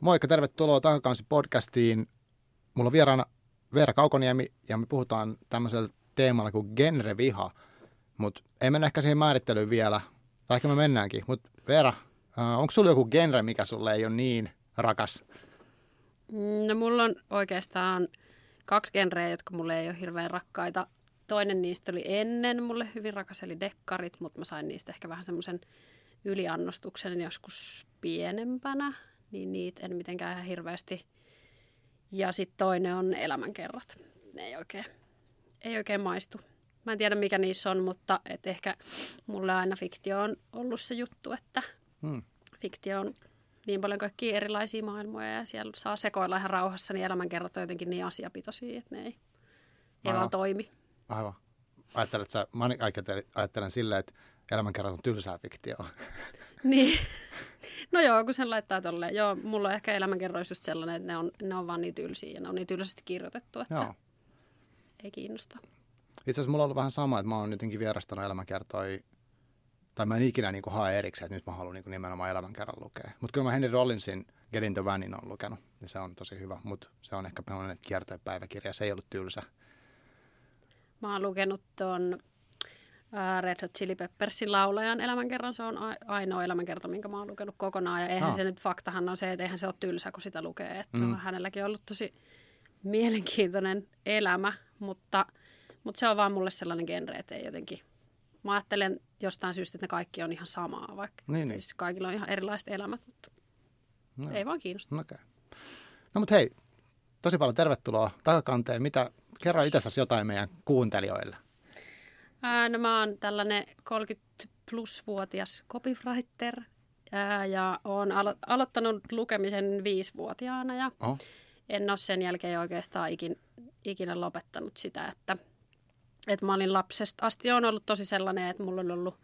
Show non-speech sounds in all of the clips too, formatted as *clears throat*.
Moikka, tervetuloa Takakansi podcastiin. Mulla on vieraana Veera Kaukoniemi ja me puhutaan tämmöisellä teemalla kuin genreviha, mutta ei mennä ehkä siihen määrittelyyn vielä, tai ehkä me mennäänkin, mutta Veera, äh, onko sulla joku genre, mikä sulle ei ole niin rakas? No mulla on oikeastaan kaksi genreä, jotka mulle ei ole hirveän rakkaita. Toinen niistä oli ennen mulle hyvin rakas, eli dekkarit, mutta mä sain niistä ehkä vähän semmoisen yliannostuksen joskus pienempänä, niin niitä en mitenkään ihan hirveästi. Ja sitten toinen on elämänkerrat. Ne ei oikein, ei oikein maistu. Mä en tiedä mikä niissä on, mutta et ehkä mulle aina fiktio on ollut se juttu, että hmm. fiktio on niin paljon kaikkia erilaisia maailmoja ja siellä saa sekoilla ihan rauhassa, niin elämänkerrat on jotenkin niin asiapitoisia, että ne ei, ei vaan toimi. Aivan. Ajattelet sä, mä ajattelen, ajattelen silleen, että elämänkerrat on tylsää fiktioa. *laughs* niin. No joo, kun sen laittaa tolleen. Joo, mulla on ehkä elämänkerroissa just sellainen, että ne on, ne on vaan niin tylsiä ja ne on niin tylsästi kirjoitettu, että joo. ei kiinnosta. Itse asiassa mulla on ollut vähän sama, että mä oon jotenkin vierastanut elämänkertoja, tai mä en ikinä niin kuin hae erikseen, että nyt mä haluan niin kuin nimenomaan elämänkerran lukea. Mutta kyllä mä Henry Rollinsin Get in the Vanin on lukenut, ja se on tosi hyvä, mutta se on ehkä sellainen kiertopäiväkirja, se ei ollut tylsä. Mä oon lukenut ton Red Hot Chili Peppersin laulajan elämänkerran. Se on ainoa elämänkerta, minkä mä oon lukenut kokonaan. Ja eihän ah. se nyt, faktahan on se, että eihän se ole tylsä, kun sitä lukee. Että mm. on hänelläkin ollut tosi mielenkiintoinen elämä, mutta, mutta se on vaan mulle sellainen genre, että ei jotenkin... Mä ajattelen jostain syystä, että ne kaikki on ihan samaa, vaikka niin, niin. kaikilla on ihan erilaiset elämät, mutta no. ei vaan kiinnosta. Okay. No mutta hei, tosi paljon tervetuloa takakanteen. Mitä, kerro itsestäsi jotain meidän kuuntelijoille. Ää, no mä oon tällainen 30 plus-vuotias copywriter ää, ja oon alo- aloittanut lukemisen viisivuotiaana ja oh. en ole sen jälkeen oikeastaan ikin, ikinä lopettanut sitä, että, että mä olin lapsesta asti on ollut tosi sellainen, että mulla on ollut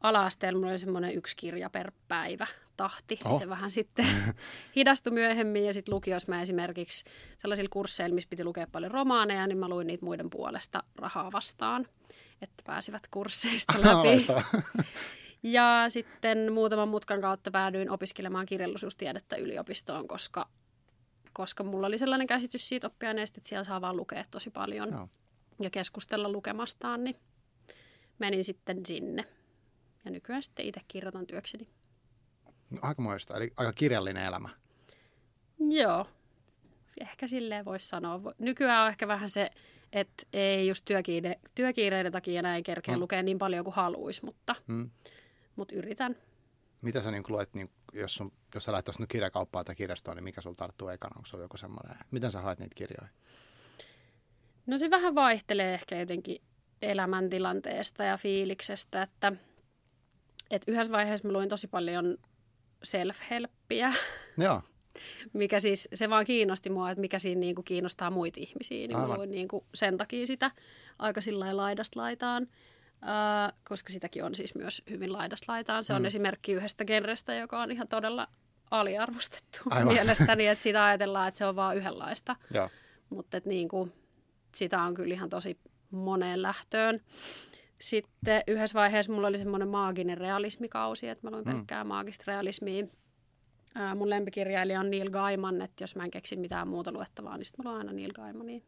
ala-asteella mulla oli semmoinen yksi kirja per päivä tahti. Oh. Se vähän sitten *laughs* hidastui myöhemmin ja sitten lukiossa mä esimerkiksi sellaisilla kursseilla, missä piti lukea paljon romaaneja, niin mä luin niitä muiden puolesta rahaa vastaan että pääsivät kursseista *laughs* läpi. *laughs* ja sitten muutaman mutkan kautta päädyin opiskelemaan kirjallisuustiedettä yliopistoon, koska, koska mulla oli sellainen käsitys siitä oppiaineesta, että siellä saa vaan lukea tosi paljon no. ja keskustella lukemastaan, niin menin sitten sinne. Ja nykyään sitten itse kirjoitan työkseni. No, aikamoista, eli aika kirjallinen elämä. Joo, ehkä silleen voisi sanoa. Nykyään on ehkä vähän se että ei just työkiire, työkiireiden takia näin kerkeä mm. lukea niin paljon kuin haluaisi, mutta, mm. mutta yritän. Mitä sä niin luet, niin jos, sun, jos sä lähdet nyt kirjakauppaan tai kirjastoon, niin mikä sulla tarttuu ekana? Onko sulla joku semmoinen? Miten sä haet niitä kirjoja? No se vähän vaihtelee ehkä jotenkin elämäntilanteesta ja fiiliksestä, että, että yhdessä vaiheessa mä luin tosi paljon self-helppiä. Joo mikä siis, se vaan kiinnosti mua, että mikä siinä niin kuin kiinnostaa muita ihmisiä. Niin mä luin niin kuin sen takia sitä aika sillä laidasta laitaan, äh, koska sitäkin on siis myös hyvin laidasta laitaan. Se on mm. esimerkki yhdestä genrestä, joka on ihan todella aliarvostettu *laughs* Aivan. mielestäni, että sitä ajatellaan, että se on vain yhdenlaista. Mutta niin kuin, sitä on kyllä ihan tosi moneen lähtöön. Sitten yhdessä vaiheessa mulla oli semmoinen maaginen realismikausi, että mä luin mm. pelkkää maagista realismia. Ää, mun lempikirjailija on Neil Gaiman, että jos mä en keksi mitään muuta luettavaa, niin sitten mä luen aina Neil Gaimanin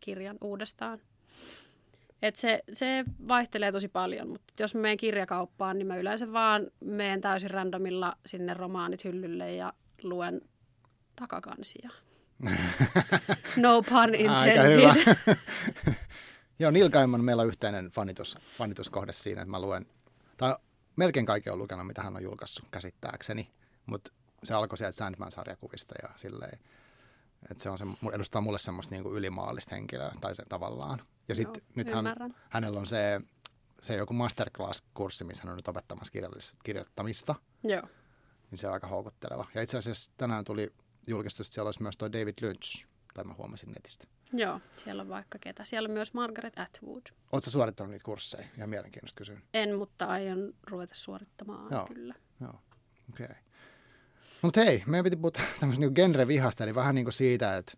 kirjan uudestaan. Et se, se vaihtelee tosi paljon, mutta jos mä menen kirjakauppaan, niin mä yleensä vaan menen täysin randomilla sinne romaanit hyllylle ja luen takakansia. *laughs* no pun intended. Aika hyvä. *laughs* Joo, Neil Gaiman meillä on yhteinen fanitus, fanituskohde siinä, että mä luen, tai melkein kaikki on lukenut, mitä hän on julkaissut käsittääkseni, mutta se alkoi sieltä Sandman-sarjakuvista ja silleen, että se on se, edustaa mulle semmoista niin kuin ylimaallista henkilöä, tai se tavallaan. Ja sitten nythän hänellä on se, se joku masterclass-kurssi, missä hän on nyt opettamassa kirjoittamista. Joo. Niin se on aika houkutteleva. Ja itse asiassa tänään tuli julkistus, että siellä olisi myös tuo David Lynch, tai mä huomasin netistä. Joo, siellä on vaikka ketä. Siellä on myös Margaret Atwood. Oletko suorittanut niitä kursseja? Ihan mielenkiintoista kysyä. En, mutta aion ruveta suorittamaan Joo. kyllä. Joo, okei. Okay. Mutta hei, meidän piti puhua tämmöistä niinku genre-vihasta, eli vähän niin kuin siitä, että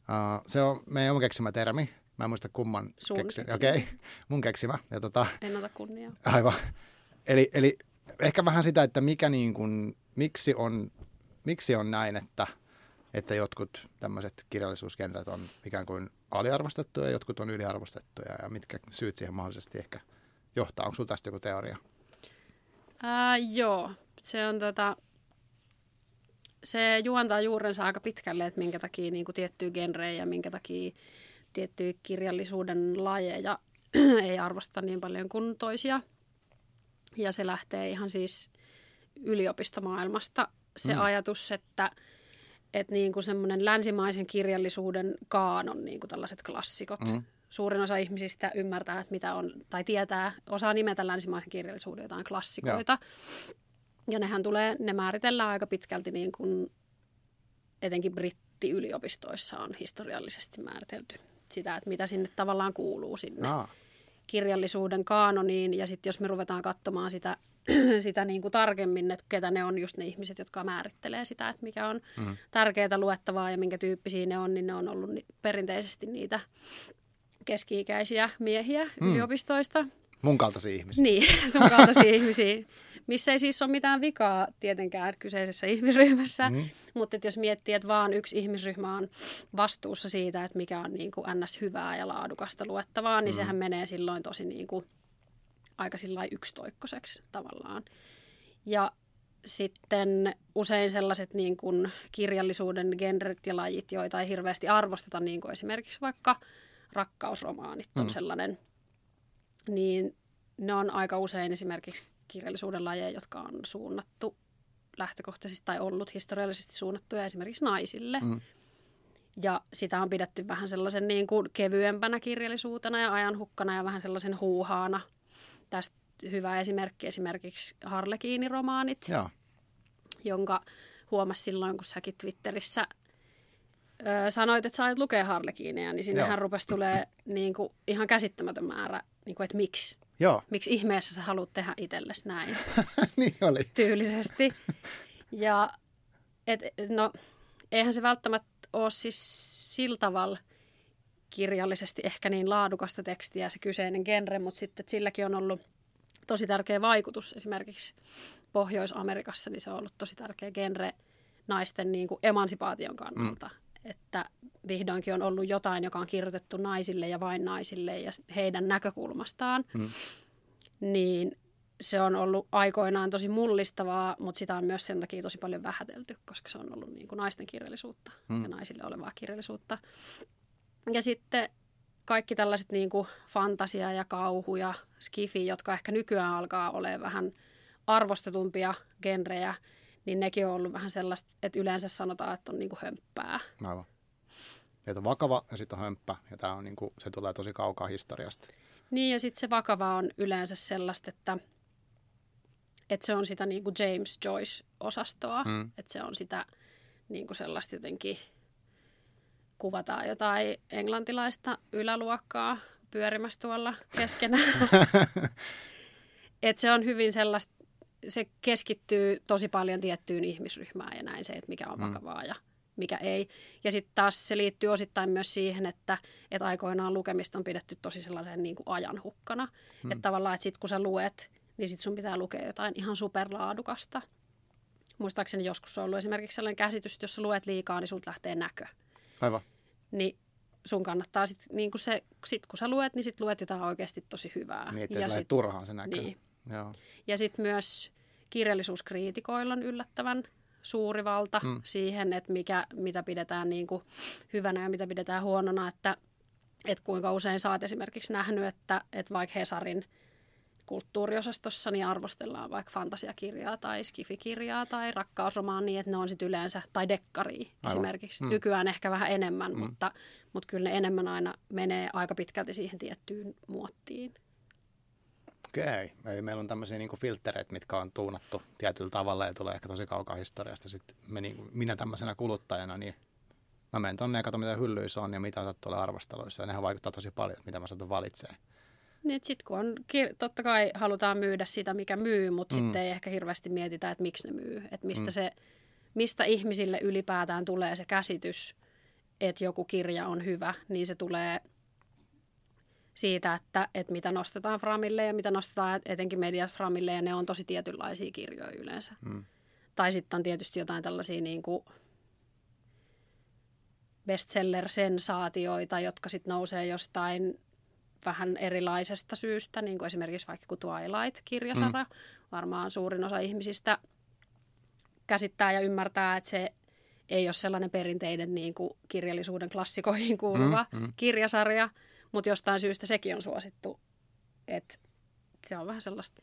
uh, se on meidän oma keksimä termi. Mä en muista kumman Sun keksimä. Okei, okay. mun keksimä. Ja tota, en ota kunniaa. Aivan. Eli, eli ehkä vähän sitä, että mikä niin kuin, miksi, on, miksi on näin, että että jotkut tämmöiset kirjallisuusgenret on ikään kuin aliarvostettuja ja jotkut on yliarvostettuja ja mitkä syyt siihen mahdollisesti ehkä johtaa? Onko sinulla tästä joku teoria? Ää, joo, se on tota, se juontaa juurensa aika pitkälle, että minkä takia niin kuin tiettyjä genrejä ja minkä takia tiettyjä kirjallisuuden lajeja *clears throat* ei arvosta niin paljon kuin toisia. Ja se lähtee ihan siis yliopistomaailmasta se mm. ajatus, että, että niin kuin semmoinen länsimaisen kirjallisuuden kaanon niin kuin tällaiset klassikot. Mm. Suurin osa ihmisistä ymmärtää, että mitä on, tai tietää, osaa nimetä länsimaisen kirjallisuuden jotain klassikoita. Ja, ja nehän tulee, ne määritellään aika pitkälti niin kuin etenkin brittiyliopistoissa on historiallisesti määritelty sitä, että mitä sinne tavallaan kuuluu sinne. Aa kirjallisuuden kaanoniin ja sitten jos me ruvetaan katsomaan sitä, *clears throat* sitä niin kuin tarkemmin, että ketä ne on just ne ihmiset, jotka määrittelee sitä, että mikä on mm. tärkeää luettavaa ja minkä tyyppisiä ne on, niin ne on ollut perinteisesti niitä keski-ikäisiä miehiä mm. yliopistoista. Mun kaltaisia ihmisiä. Niin, *laughs* sun kaltaisia ihmisiä missä ei siis ole mitään vikaa tietenkään kyseisessä ihmisryhmässä, mm. mutta että jos miettii, että vaan yksi ihmisryhmä on vastuussa siitä, että mikä on niin kuin ns. hyvää ja laadukasta luettavaa, niin mm. sehän menee silloin tosi niin kuin aika yksitoikkoiseksi tavallaan. Ja sitten usein sellaiset niin kuin kirjallisuuden genret ja lajit, joita ei hirveästi arvosteta, niin kuin esimerkiksi vaikka rakkausromaanit on mm. sellainen, niin ne on aika usein esimerkiksi kirjallisuuden lajeja, jotka on suunnattu lähtökohtaisesti tai ollut historiallisesti suunnattuja esimerkiksi naisille. Mm. Ja sitä on pidetty vähän sellaisen niin kuin kevyempänä kirjallisuutena ja ajanhukkana ja vähän sellaisen huuhaana. Tästä hyvä esimerkki esimerkiksi Harlekiiniromaanit, Joo. jonka huomasi silloin, kun säkin Twitterissä ö, sanoit, että sä aiot lukea Harlekiineja, niin sinnehän rupesi tulee niin kuin, ihan käsittämätön määrä, niin kuin, että miksi Joo. Miksi ihmeessä sä haluat tehdä itsellesi näin? *laughs* niin oli. Tyylisesti. Ja et, no, eihän se välttämättä ole siis sillä tavalla kirjallisesti ehkä niin laadukasta tekstiä se kyseinen genre, mutta sitten että silläkin on ollut tosi tärkeä vaikutus esimerkiksi Pohjois-Amerikassa, niin se on ollut tosi tärkeä genre naisten niin kuin emansipaation kannalta. Mm että vihdoinkin on ollut jotain, joka on kirjoitettu naisille ja vain naisille ja heidän näkökulmastaan, mm. niin se on ollut aikoinaan tosi mullistavaa, mutta sitä on myös sen takia tosi paljon vähätelty, koska se on ollut niin kuin naisten kirjallisuutta mm. ja naisille olevaa kirjallisuutta. Ja sitten kaikki tällaiset niin kuin fantasia ja kauhu ja skifi, jotka ehkä nykyään alkaa olemaan vähän arvostetumpia genrejä, niin nekin on ollut vähän sellaista, että yleensä sanotaan, että on niinku hömppää. Aivan. Että on vakava ja sitten on hömppä, ja tämä on niinku, se tulee tosi kaukaa historiasta. Niin, ja sitten se vakava on yleensä sellaista, että, että se on sitä niinku James Joyce-osastoa, mm. että se on sitä niinku sellaista jotenkin, kuvataan jotain englantilaista yläluokkaa pyörimässä tuolla keskenään. *laughs* että se on hyvin sellaista se keskittyy tosi paljon tiettyyn ihmisryhmään ja näin se, että mikä on mm. vakavaa ja mikä ei. Ja sitten taas se liittyy osittain myös siihen, että, että aikoinaan lukemista on pidetty tosi sellaisen niin kuin ajanhukkana. Mm. Että tavallaan, että sitten kun sä luet, niin sitten sun pitää lukea jotain ihan superlaadukasta. Muistaakseni joskus on ollut esimerkiksi sellainen käsitys, että jos sä luet liikaa, niin sulta lähtee näkö. Aivan. Niin sun kannattaa sitten, niin kun, se, sit kun sä luet, niin sit luet jotain oikeasti tosi hyvää. Niin, ettei ja sit, turhaan se näkö. Niin. Joo. Ja sitten myös kirjallisuuskriitikoilla on yllättävän suuri valta mm. siihen, että mikä, mitä pidetään niin kuin hyvänä ja mitä pidetään huonona, että, että kuinka usein oot esimerkiksi nähnyt, että, että vaikka Hesarin kulttuuriosastossa niin arvostellaan vaikka fantasiakirjaa tai skifikirjaa tai rakkausromaania, että ne on sitten yleensä, tai dekkaria esimerkiksi. Mm. Nykyään ehkä vähän enemmän, mm. mutta, mutta kyllä ne enemmän aina menee aika pitkälti siihen tiettyyn muottiin. Okei, eli meillä on tämmöisiä niin filtreitä, mitkä on tuunattu tietyllä tavalla ja tulee ehkä tosi kaukaa historiasta. Sitten me, niin, minä tämmöisenä kuluttajana, niin mä menen tonne ja katson, mitä hyllyissä on ja mitä sattuu tulee arvosteluissa. Ja nehän vaikuttaa tosi paljon, mitä mä saatan valitsee. Niin, sitten kun on, totta kai halutaan myydä sitä, mikä myy, mutta mm. sitten ei ehkä hirveästi mietitä, että miksi ne myy. Että mistä, mm. se, mistä ihmisille ylipäätään tulee se käsitys, että joku kirja on hyvä, niin se tulee – siitä, että, että mitä nostetaan Framille ja mitä nostetaan etenkin medias Framille, ja ne on tosi tietynlaisia kirjoja yleensä. Mm. Tai sitten on tietysti jotain tällaisia niin kuin bestseller-sensaatioita, jotka sitten nousee jostain vähän erilaisesta syystä, niin kuin esimerkiksi vaikka kuin Twilight-kirjasarja. Mm. Varmaan suurin osa ihmisistä käsittää ja ymmärtää, että se ei ole sellainen perinteinen niin kuin kirjallisuuden klassikoihin kuuluva mm, mm. kirjasarja, mutta jostain syystä sekin on suosittu. Et se on vähän sellaista,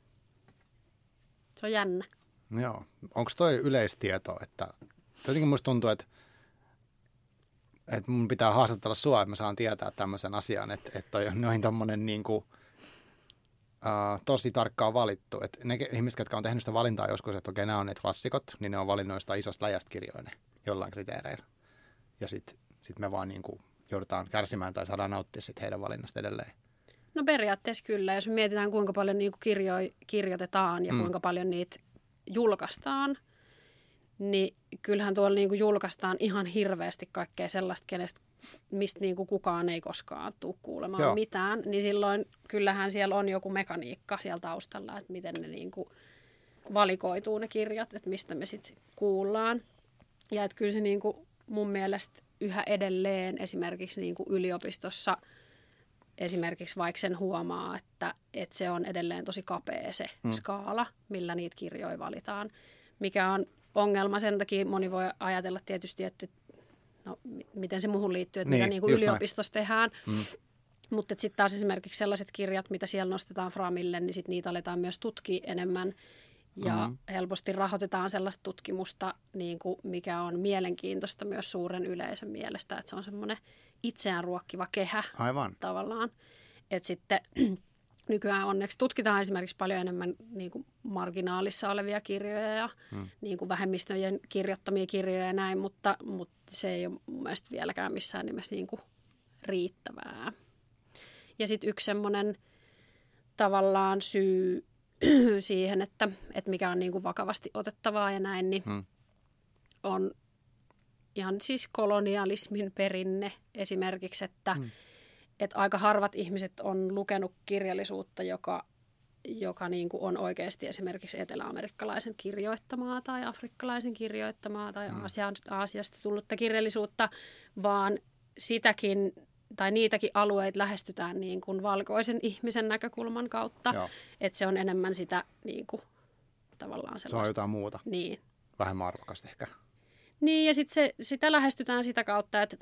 se on jännä. Joo. Onko toi yleistieto, että jotenkin musta tuntuu, että että mun pitää haastatella sua, että mä saan tietää tämmöisen asian, että, että toi on noin tommonen niin kuin, tosi tarkkaan valittu. Että ne ihmiset, jotka on tehnyt sitä valintaa joskus, että okei, nämä on ne klassikot, niin ne on valinnut sitä isosta läjästä kirjoinen jollain kriteereillä. Ja sitten sit me vaan niin kuin joudutaan kärsimään tai saadaan nauttia sit heidän valinnasta edelleen. No periaatteessa kyllä, jos mietitään kuinka paljon niin kuin kirjo- kirjoitetaan ja mm. kuinka paljon niitä julkaistaan, niin kyllähän tuolla niin kuin julkaistaan ihan hirveästi kaikkea sellaista, kenestä, mistä niin kuin kukaan ei koskaan tule kuulemaan Joo. mitään. Niin silloin kyllähän siellä on joku mekaniikka siellä taustalla, että miten ne niin kuin valikoituu ne kirjat, että mistä me sitten kuullaan. Ja että kyllä se niin kuin mun mielestä yhä edelleen esimerkiksi niin kuin yliopistossa esimerkiksi vaikka sen huomaa, että, että se on edelleen tosi kapea se mm. skaala, millä niitä kirjoja valitaan, mikä on ongelma. Sen takia moni voi ajatella tietysti, että no, miten se muuhun liittyy, että niin, mitä niin kuin yliopistossa näin. tehdään. Mm. Mutta sitten taas esimerkiksi sellaiset kirjat, mitä siellä nostetaan Framille, niin sit niitä aletaan myös tutkia enemmän. Ja mm-hmm. helposti rahoitetaan sellaista tutkimusta, niin kuin mikä on mielenkiintoista myös suuren yleisön mielestä, että se on semmoinen itseään ruokkiva kehä Aivan. tavallaan. Että sitten *clears throat* nykyään onneksi tutkitaan esimerkiksi paljon enemmän niin kuin marginaalissa olevia kirjoja ja hmm. niin kuin vähemmistöjen kirjoittamia kirjoja ja näin, mutta, mutta se ei ole mun mielestä vieläkään missään nimessä niin kuin riittävää. Ja sitten yksi semmoinen tavallaan syy *clears throat* siihen, että, että mikä on niin kuin vakavasti otettavaa ja näin, niin hmm. on ihan siis kolonialismin perinne esimerkiksi, että hmm. että aika harvat ihmiset on lukenut kirjallisuutta, joka, joka niin kuin on oikeasti esimerkiksi eteläamerikkalaisen kirjoittamaa tai afrikkalaisen kirjoittamaa tai hmm. Aasiasta tullutta kirjallisuutta, vaan sitäkin tai niitäkin alueita lähestytään niin kuin valkoisen ihmisen näkökulman kautta. Että se on enemmän sitä niin kuin, tavallaan sellaista. Se on jotain muuta. Niin. Vähemmän arvokasta ehkä. Niin, ja sitten sitä lähestytään sitä kautta, että,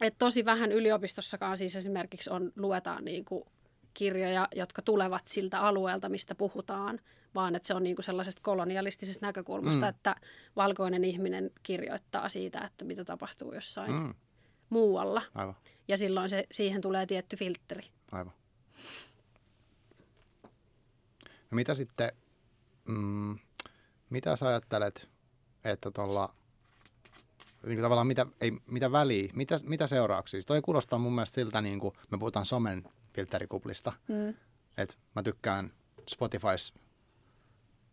että tosi vähän yliopistossakaan siis esimerkiksi on, luetaan niin kuin kirjoja, jotka tulevat siltä alueelta, mistä puhutaan, vaan että se on niin kuin sellaisesta kolonialistisesta näkökulmasta, mm. että valkoinen ihminen kirjoittaa siitä, että mitä tapahtuu jossain mm. muualla. Aivan. Ja silloin se, siihen tulee tietty filtteri. Aivan. No mitä sitten, mm, mitä sä ajattelet, että tuolla, niin tavallaan mitä, ei, mitä väliä, mitä, mitä seurauksia? Toi kuulostaa mun mielestä siltä, niin kuin me puhutaan somen filterikuplista. Mm. Että mä tykkään Spotifys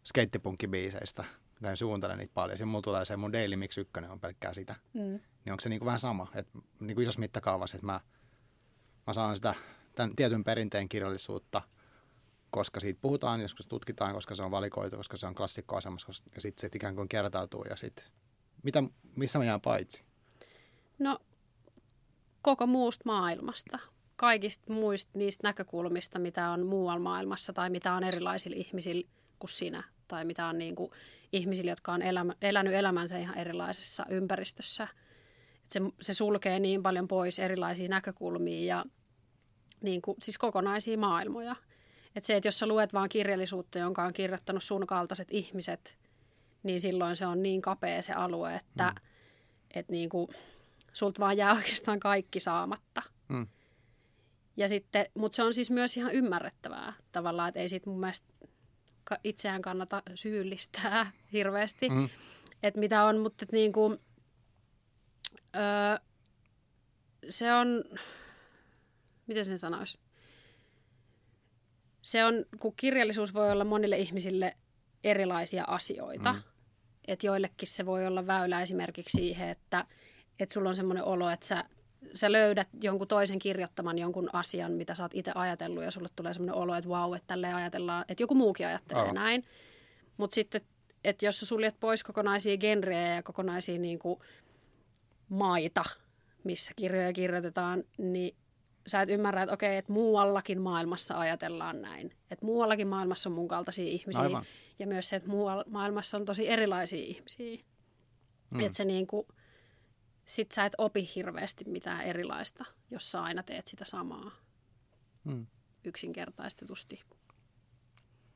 skeittipunkkibiiseistä, tai suuntelen niitä paljon. Ja mulla tulee se mun Daily Mix 1 on pelkkää sitä. Mm niin onko se niin kuin vähän sama, että niin kuin isossa mittakaavassa, että mä, mä saan sitä tämän tietyn perinteen kirjallisuutta, koska siitä puhutaan, koska se tutkitaan, koska se on valikoitu, koska se on klassikkoasemassa, koska, ja sitten se ikään kuin kertautuu ja sitten, mitä, missä mä jään paitsi? No, koko muusta maailmasta. Kaikista muista niistä näkökulmista, mitä on muualla maailmassa tai mitä on erilaisilla ihmisillä kuin sinä. Tai mitä on niin kuin ihmisillä, jotka on elämä, elänyt elämänsä ihan erilaisessa ympäristössä – se, se sulkee niin paljon pois erilaisia näkökulmia ja niin kuin, siis kokonaisia maailmoja. Että se, että jos sä luet vaan kirjallisuutta, jonka on kirjoittanut sun kaltaiset ihmiset, niin silloin se on niin kapea se alue, että mm. et niin kuin, sulta vaan jää oikeastaan kaikki saamatta. Mm. Ja sitten, mutta se on siis myös ihan ymmärrettävää tavallaan, että ei siitä mun mielestä itseään kannata syyllistää *laughs* hirveästi, mm. että mitä on, mutta että niin kuin, Öö, se on, miten sen sanoisi? Se on, kun kirjallisuus voi olla monille ihmisille erilaisia asioita. Mm. Että joillekin se voi olla väylä esimerkiksi siihen, että, että sulla on semmoinen olo, että sä, sä löydät jonkun toisen kirjoittaman jonkun asian, mitä sä oot itse ajatellut, ja sulle tulee semmoinen olo, että vau, että tälleen ajatellaan, että joku muukin ajattelee oh. näin. Mutta sitten, että jos sä suljet pois kokonaisia genrejä ja kokonaisia niin kuin, maita, missä kirjoja kirjoitetaan, niin sä et ymmärrä, että okei, että muuallakin maailmassa ajatellaan näin. Että muuallakin maailmassa on mun kaltaisia ihmisiä. Aivan. Ja myös se, että muualla maailmassa on tosi erilaisia ihmisiä. Mm. Että se niin kuin, sit sä et opi hirveästi mitään erilaista, jos sä aina teet sitä samaa. Mm. Yksinkertaistetusti.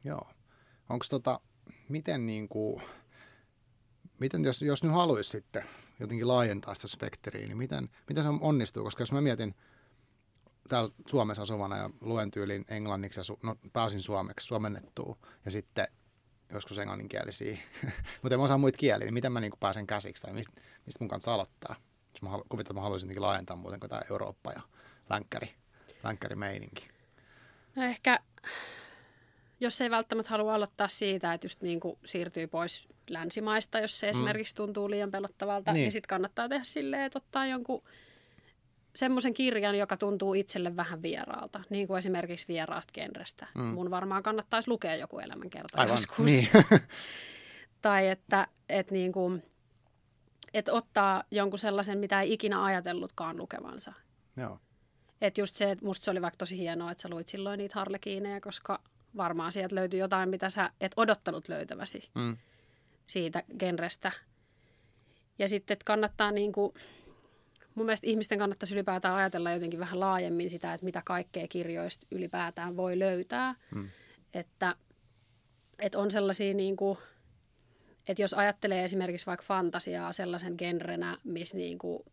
Joo. Onko tota, miten niin kuin, miten jos, jos nyt haluaisi sitten jotenkin laajentaa sitä spektriä, niin miten, miten se onnistuu? Koska jos mä mietin täällä Suomessa asuvana ja luen tyylin englanniksi ja su, no, pääosin suomeksi, suomennettua ja sitten joskus englanninkielisiä, *laughs* mutta en osaa muita kieliä, niin miten mä niin pääsen käsiksi tai mistä, mistä mun kanssa aloittaa? Jos mä kuvittelen, että mä haluaisin laajentaa muuten kuin tämä Eurooppa ja länkkäri, länkkäri meininki. No ehkä, jos ei välttämättä halua aloittaa siitä, että just niin kuin siirtyy pois länsimaista, jos se mm. esimerkiksi tuntuu liian pelottavalta, niin, niin sitten kannattaa tehdä silleen, että ottaa jonkun semmoisen kirjan, joka tuntuu itselle vähän vieraalta, niin kuin esimerkiksi vieraasta genrestä. Mm. Mun varmaan kannattaisi lukea joku elämänkerta Aivan, joskus. Niin. *laughs* tai että, että, niin kuin, että ottaa jonkun sellaisen, mitä ei ikinä ajatellutkaan lukevansa. Joo. Että just se, että musta se oli vaikka tosi hienoa, että sä luit silloin niitä harlekiineja, koska varmaan sieltä löytyi jotain, mitä sä et odottanut löytäväsi mm. siitä genrestä. Ja sitten, että kannattaa niin kuin, mun mielestä ihmisten kannattaisi ylipäätään ajatella jotenkin vähän laajemmin sitä, että mitä kaikkea kirjoista ylipäätään voi löytää. Mm. Että, että on sellaisia niin kuin, että jos ajattelee esimerkiksi vaikka fantasiaa sellaisen genrenä, missä niin kuin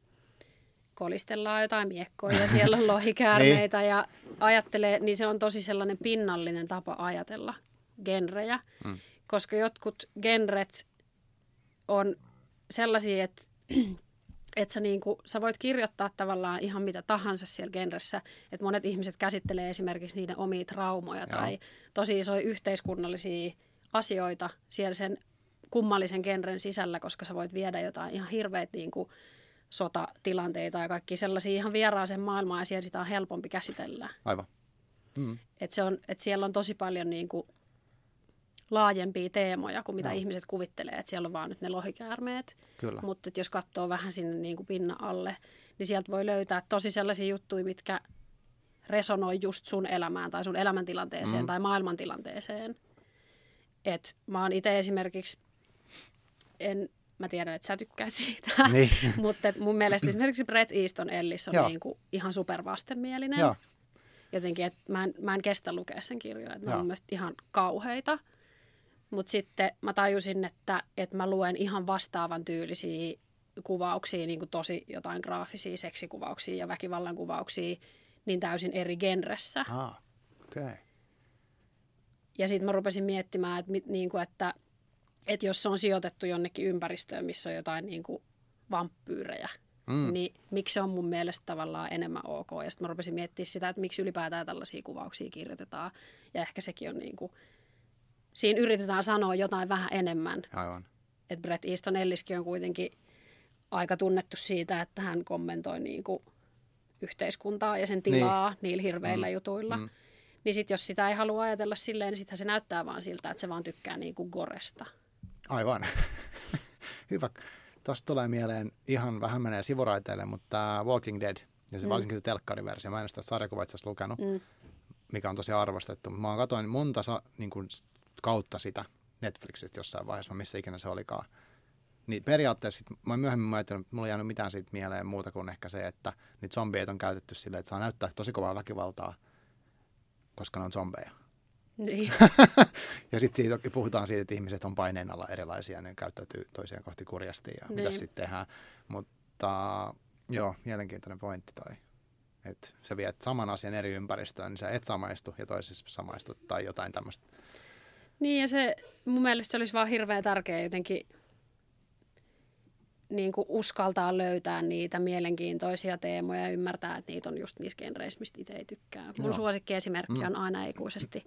kolistellaan jotain miekkoja ja siellä on *laughs* lohikäärmeitä niin. ja ajattelee, niin se on tosi sellainen pinnallinen tapa ajatella genrejä, mm. koska jotkut genret on sellaisia, että *clears throat* että sä, niinku, sä voit kirjoittaa tavallaan ihan mitä tahansa siellä genressä. Että monet ihmiset käsittelee esimerkiksi niiden omia traumoja Joo. tai tosi isoja yhteiskunnallisia asioita siellä sen kummallisen genren sisällä, koska sä voit viedä jotain ihan hirveitä niinku, sotatilanteita ja kaikki sellaisia ihan vieraaseen maailmaan ja siellä sitä on helpompi käsitellä. Aivan. Mm. Et se on, et siellä on tosi paljon niinku, laajempia teemoja kuin mitä no. ihmiset kuvittelee, että siellä on vaan nyt ne lohikäärmeet. Kyllä. Mutta jos katsoo vähän sinne niin kuin pinnan alle, niin sieltä voi löytää tosi sellaisia juttuja, mitkä resonoi just sun elämään tai sun elämäntilanteeseen mm. tai maailmantilanteeseen. Et mä oon itse esimerkiksi, en, mä tiedän, että sä tykkäät siitä, *laughs* niin. *laughs* mutta mun mielestä esimerkiksi Brett Easton Ellis on niin kuin ihan supervastenmielinen. Joo. Jotenkin, että mä en, mä en kestä lukea sen kirjoja, että ne on mielestäni ihan kauheita. Mutta sitten mä tajusin, että, että mä luen ihan vastaavan tyylisiä kuvauksia, niin kuin tosi jotain graafisia seksikuvauksia ja väkivallan kuvauksia, niin täysin eri genressä. Ah, okay. Ja sitten mä rupesin miettimään, että, niin kuin, että, että jos se on sijoitettu jonnekin ympäristöön, missä on jotain niin kuin vampyyrejä, mm. niin miksi se on mun mielestä tavallaan enemmän ok. Ja sitten mä rupesin miettimään sitä, että miksi ylipäätään tällaisia kuvauksia kirjoitetaan. Ja ehkä sekin on niin kuin siinä yritetään sanoa jotain vähän enemmän. Aivan. Et Brett Easton Elliskin on kuitenkin aika tunnettu siitä, että hän kommentoi niin kuin yhteiskuntaa ja sen tilaa niin. niillä hirveillä mm. jutuilla. Mm. Niin sitten jos sitä ei halua ajatella silleen, niin sittenhän se näyttää vaan siltä, että se vaan tykkää niin kuin goresta. Aivan. *laughs* Hyvä. Tuosta tulee mieleen, ihan vähän menee sivuraiteille, mutta Walking Dead, ja se mm. varsinkin se telkkariversio, mä en sitä sarjakuva itse lukenut, mm. mikä on tosi arvostettu. Mä katsoin monta sa, niin kuin kautta sitä Netflixistä jossain vaiheessa, missä ikinä se olikaan. Niin periaatteessa sit, mä myöhemmin ajattelin, että mulla ei jäänyt mitään siitä mieleen muuta kuin ehkä se, että niitä zombeita on käytetty silleen, että saa näyttää tosi kovaa väkivaltaa, koska ne on zombeja. Niin. *laughs* ja sitten siitä puhutaan siitä, että ihmiset on paineen alla erilaisia, ne käyttäytyy toisiaan kohti kurjasti ja niin. mitä sitten tehdään. Mutta joo, mielenkiintoinen pointti toi. Että sä viet saman asian eri ympäristöön, niin sä et samaistu ja toisessa samaistu tai jotain tämmöistä niin ja se mun mielestä se olisi vaan hirveän tärkeä jotenkin niin kuin uskaltaa löytää niitä mielenkiintoisia teemoja ja ymmärtää, että niitä on just niissä genreissä, mistä itse ei tykkää. Mun Joo. suosikkiesimerkki mm. on aina ikuisesti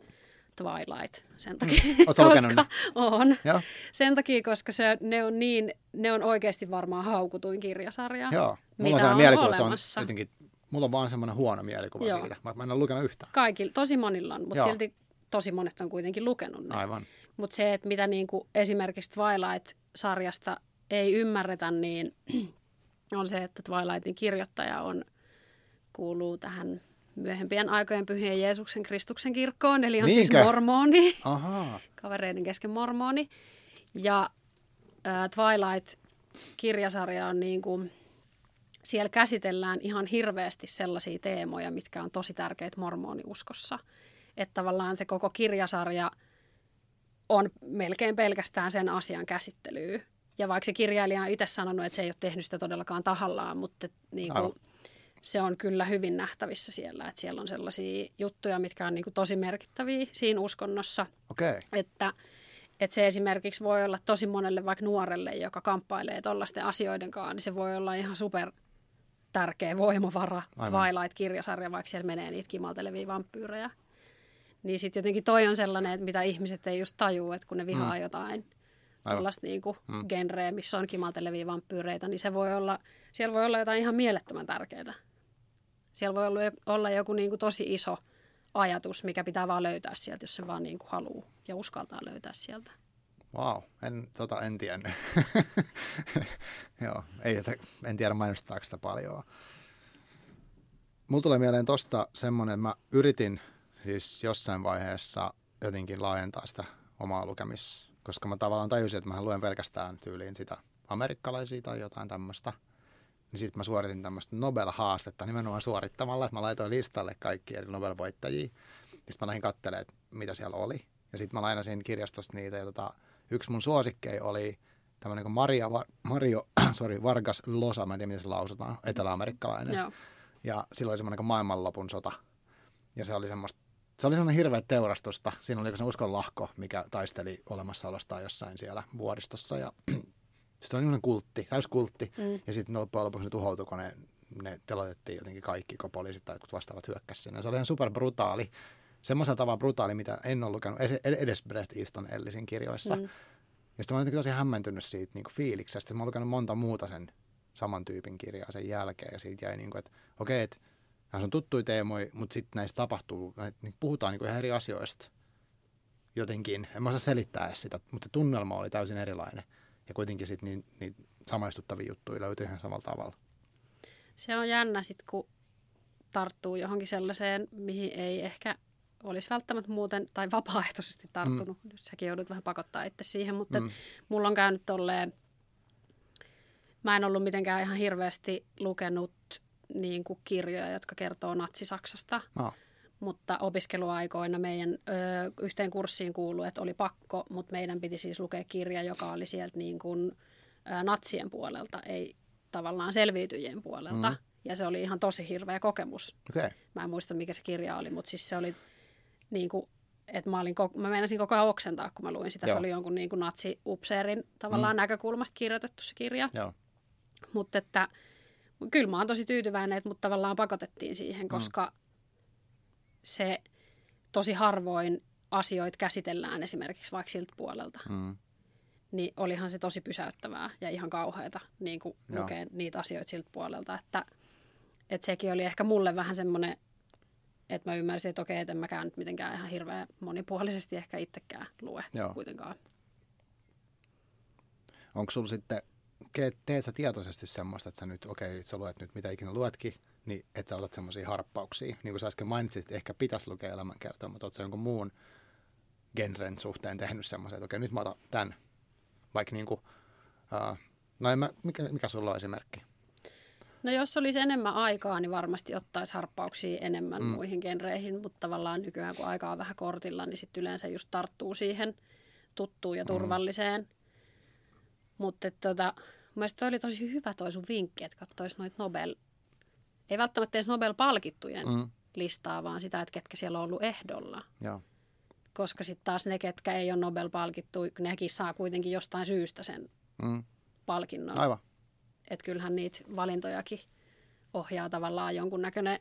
Twilight. Sen mm. takia, mm. koska on. Joo. Sen takia, koska se, ne, on niin, ne on oikeasti varmaan haukutuin kirjasarja. Joo. Mulla on sellainen mielikuva, että se on jotenkin, mulla on vaan semmoinen huono mielikuva Joo. siitä. Mä en ole lukenut yhtään. Kaikilla, tosi monilla on, mutta Joo. silti tosi monet on kuitenkin lukenut ne. Aivan. Mutta se, että mitä niin kuin esimerkiksi Twilight-sarjasta ei ymmärretä, niin *clears throat* on se, että Twilightin kirjoittaja on, kuuluu tähän myöhempien aikojen pyhien Jeesuksen Kristuksen kirkkoon, eli on siis Niinkö? siis mormoni, *laughs* Aha. kavereiden kesken mormoni. Ja äh, Twilight-kirjasarja on niin kuin, siellä käsitellään ihan hirveästi sellaisia teemoja, mitkä on tosi tärkeitä mormoniuskossa. Että tavallaan se koko kirjasarja on melkein pelkästään sen asian käsittelyä. Ja vaikka se kirjailija on itse sanonut, että se ei ole tehnyt sitä todellakaan tahallaan, mutta niin kuin, se on kyllä hyvin nähtävissä siellä. Että siellä on sellaisia juttuja, mitkä on niin kuin tosi merkittäviä siinä uskonnossa. Okay. Että, että se esimerkiksi voi olla tosi monelle vaikka nuorelle, joka kamppailee tuollaisten asioiden kanssa, niin se voi olla ihan super tärkeä voimavara, Aivan. Twilight-kirjasarja, vaikka siellä menee niitä kimaltelevia vampyyrejä. Niin sitten jotenkin toi on sellainen, että mitä ihmiset ei just tajuu, että kun ne vihaa mm. jotain tuollaista niin kuin mm. genreä, missä on kimaltelevia vampyyreitä, niin se voi olla, siellä voi olla jotain ihan mielettömän tärkeää. Siellä voi olla, olla joku niin kuin tosi iso ajatus, mikä pitää vaan löytää sieltä, jos se vaan niin kuin haluaa ja uskaltaa löytää sieltä. Wow, en, tota, en tiennyt. *laughs* Joo, ei, en tiedä mainostetaanko sitä paljon. Mulla tulee mieleen tosta semmoinen, mä yritin siis jossain vaiheessa jotenkin laajentaa sitä omaa lukemis, koska mä tavallaan tajusin, että mä luen pelkästään tyyliin sitä amerikkalaisia tai jotain tämmöistä. Niin sitten mä suoritin tämmöistä Nobel-haastetta nimenomaan suorittamalla, että mä laitoin listalle kaikki eri Nobel-voittajia. Sitten mä lähdin katselemaan, että mitä siellä oli. Ja sitten mä lainasin kirjastosta niitä. Ja tota, yksi mun suosikkei oli tämmöinen kuin Maria, Mario *clears throat* sorry, Vargas Losa, mä en tiedä miten se lausutaan, eteläamerikkalainen. Joo. Ja silloin oli semmoinen kuin maailmanlopun sota. Ja se oli semmoista se oli semmoinen hirveä teurastusta. Siinä oli se uskonlahko, mikä taisteli olemassaolostaan jossain siellä vuoristossa. Ja *clears throat* se oli kultti, täyskultti. Mm. Ja sitten loppujen lopuksi ne tuhoutui, kun ne, ne telotettiin jotenkin kaikki, kun poliisit tai vastaavat hyökkäsi sinne. Se oli ihan super brutaali. Semmoisella tavalla brutaali, mitä en ole lukenut edes Bret Easton Ellisin kirjoissa. Mm. Ja sitten mä olin tosi hämmentynyt siitä niin fiiliksestä. Mä olen lukenut monta muuta sen saman tyypin kirjaa sen jälkeen. Ja siitä jäi niin kuin, että okei, okay, että Nämä on tuttuja teemoja, mutta sitten näistä tapahtuu, niin puhutaan niin kuin ihan eri asioista jotenkin. En mä osaa selittää edes sitä, mutta tunnelma oli täysin erilainen. Ja kuitenkin sitten niin, niin samaistuttavia juttuja löytyi ihan samalla tavalla. Se on jännä sitten, kun tarttuu johonkin sellaiseen, mihin ei ehkä olisi välttämättä muuten tai vapaaehtoisesti tarttunut. Mm. Nyt säkin joudut vähän pakottaa itse siihen, mutta mm. mulla on käynyt tolleen, mä en ollut mitenkään ihan hirveästi lukenut niin kuin kirjoja, jotka kertoo Natsi-Saksasta. No. Mutta opiskeluaikoina meidän ö, yhteen kurssiin kuuluu, että oli pakko, mutta meidän piti siis lukea kirja, joka oli sieltä niin kuin, ö, natsien puolelta, ei tavallaan selviytyjien puolelta. Mm. Ja se oli ihan tosi hirveä kokemus. Okay. Mä en muista, mikä se kirja oli, mutta siis se oli niin kuin, että mä, olin, mä meinasin koko ajan oksentaa, kun mä luin sitä. Joo. Se oli jonkun niin kuin natsi-upseerin tavallaan mm. näkökulmasta kirjoitettu se kirja. Mutta että kyllä mä oon tosi tyytyväinen, että mut tavallaan pakotettiin siihen, mm. koska mm. se tosi harvoin asioita käsitellään esimerkiksi vaikka siltä puolelta. Mm. Niin olihan se tosi pysäyttävää ja ihan kauheata niin lukea niitä asioita siltä puolelta, että, että sekin oli ehkä mulle vähän semmoinen, että mä ymmärsin, että okei, että en mäkään nyt mitenkään ihan hirveän monipuolisesti ehkä itsekään lue Joo. kuitenkaan. Onko sulla sitten teet sä tietoisesti semmoista, että sä nyt, okei, okay, sä luet nyt mitä ikinä luetkin, niin että sä otat semmoisia harppauksia. Niin kuin sä äsken mainitsit, ehkä pitäisi lukea elämänkertoa, mutta oot jonkun muun genren suhteen tehnyt semmoisen, että okei, okay, nyt mä otan tämän. Vaikka niin kuin, uh, no en mä, mikä, mikä sulla on esimerkki? No jos olisi enemmän aikaa, niin varmasti ottaisi harppauksia enemmän mm. muihin genreihin, mutta tavallaan nykyään kun aikaa on vähän kortilla, niin sitten yleensä just tarttuu siihen tuttuun ja mm. turvalliseen. Mm. Mutta tota, Mielestäni oli tosi hyvä toi sun vinkki, että katsoisi noita Nobel, ei välttämättä edes Nobel-palkittujen mm. listaa, vaan sitä, että ketkä siellä on ollut ehdolla. Joo. Koska sitten taas ne, ketkä ei ole Nobel-palkittu, nekin saa kuitenkin jostain syystä sen mm. palkinnon. Aivan. Että kyllähän niitä valintojakin ohjaa tavallaan jonkunnäköinen,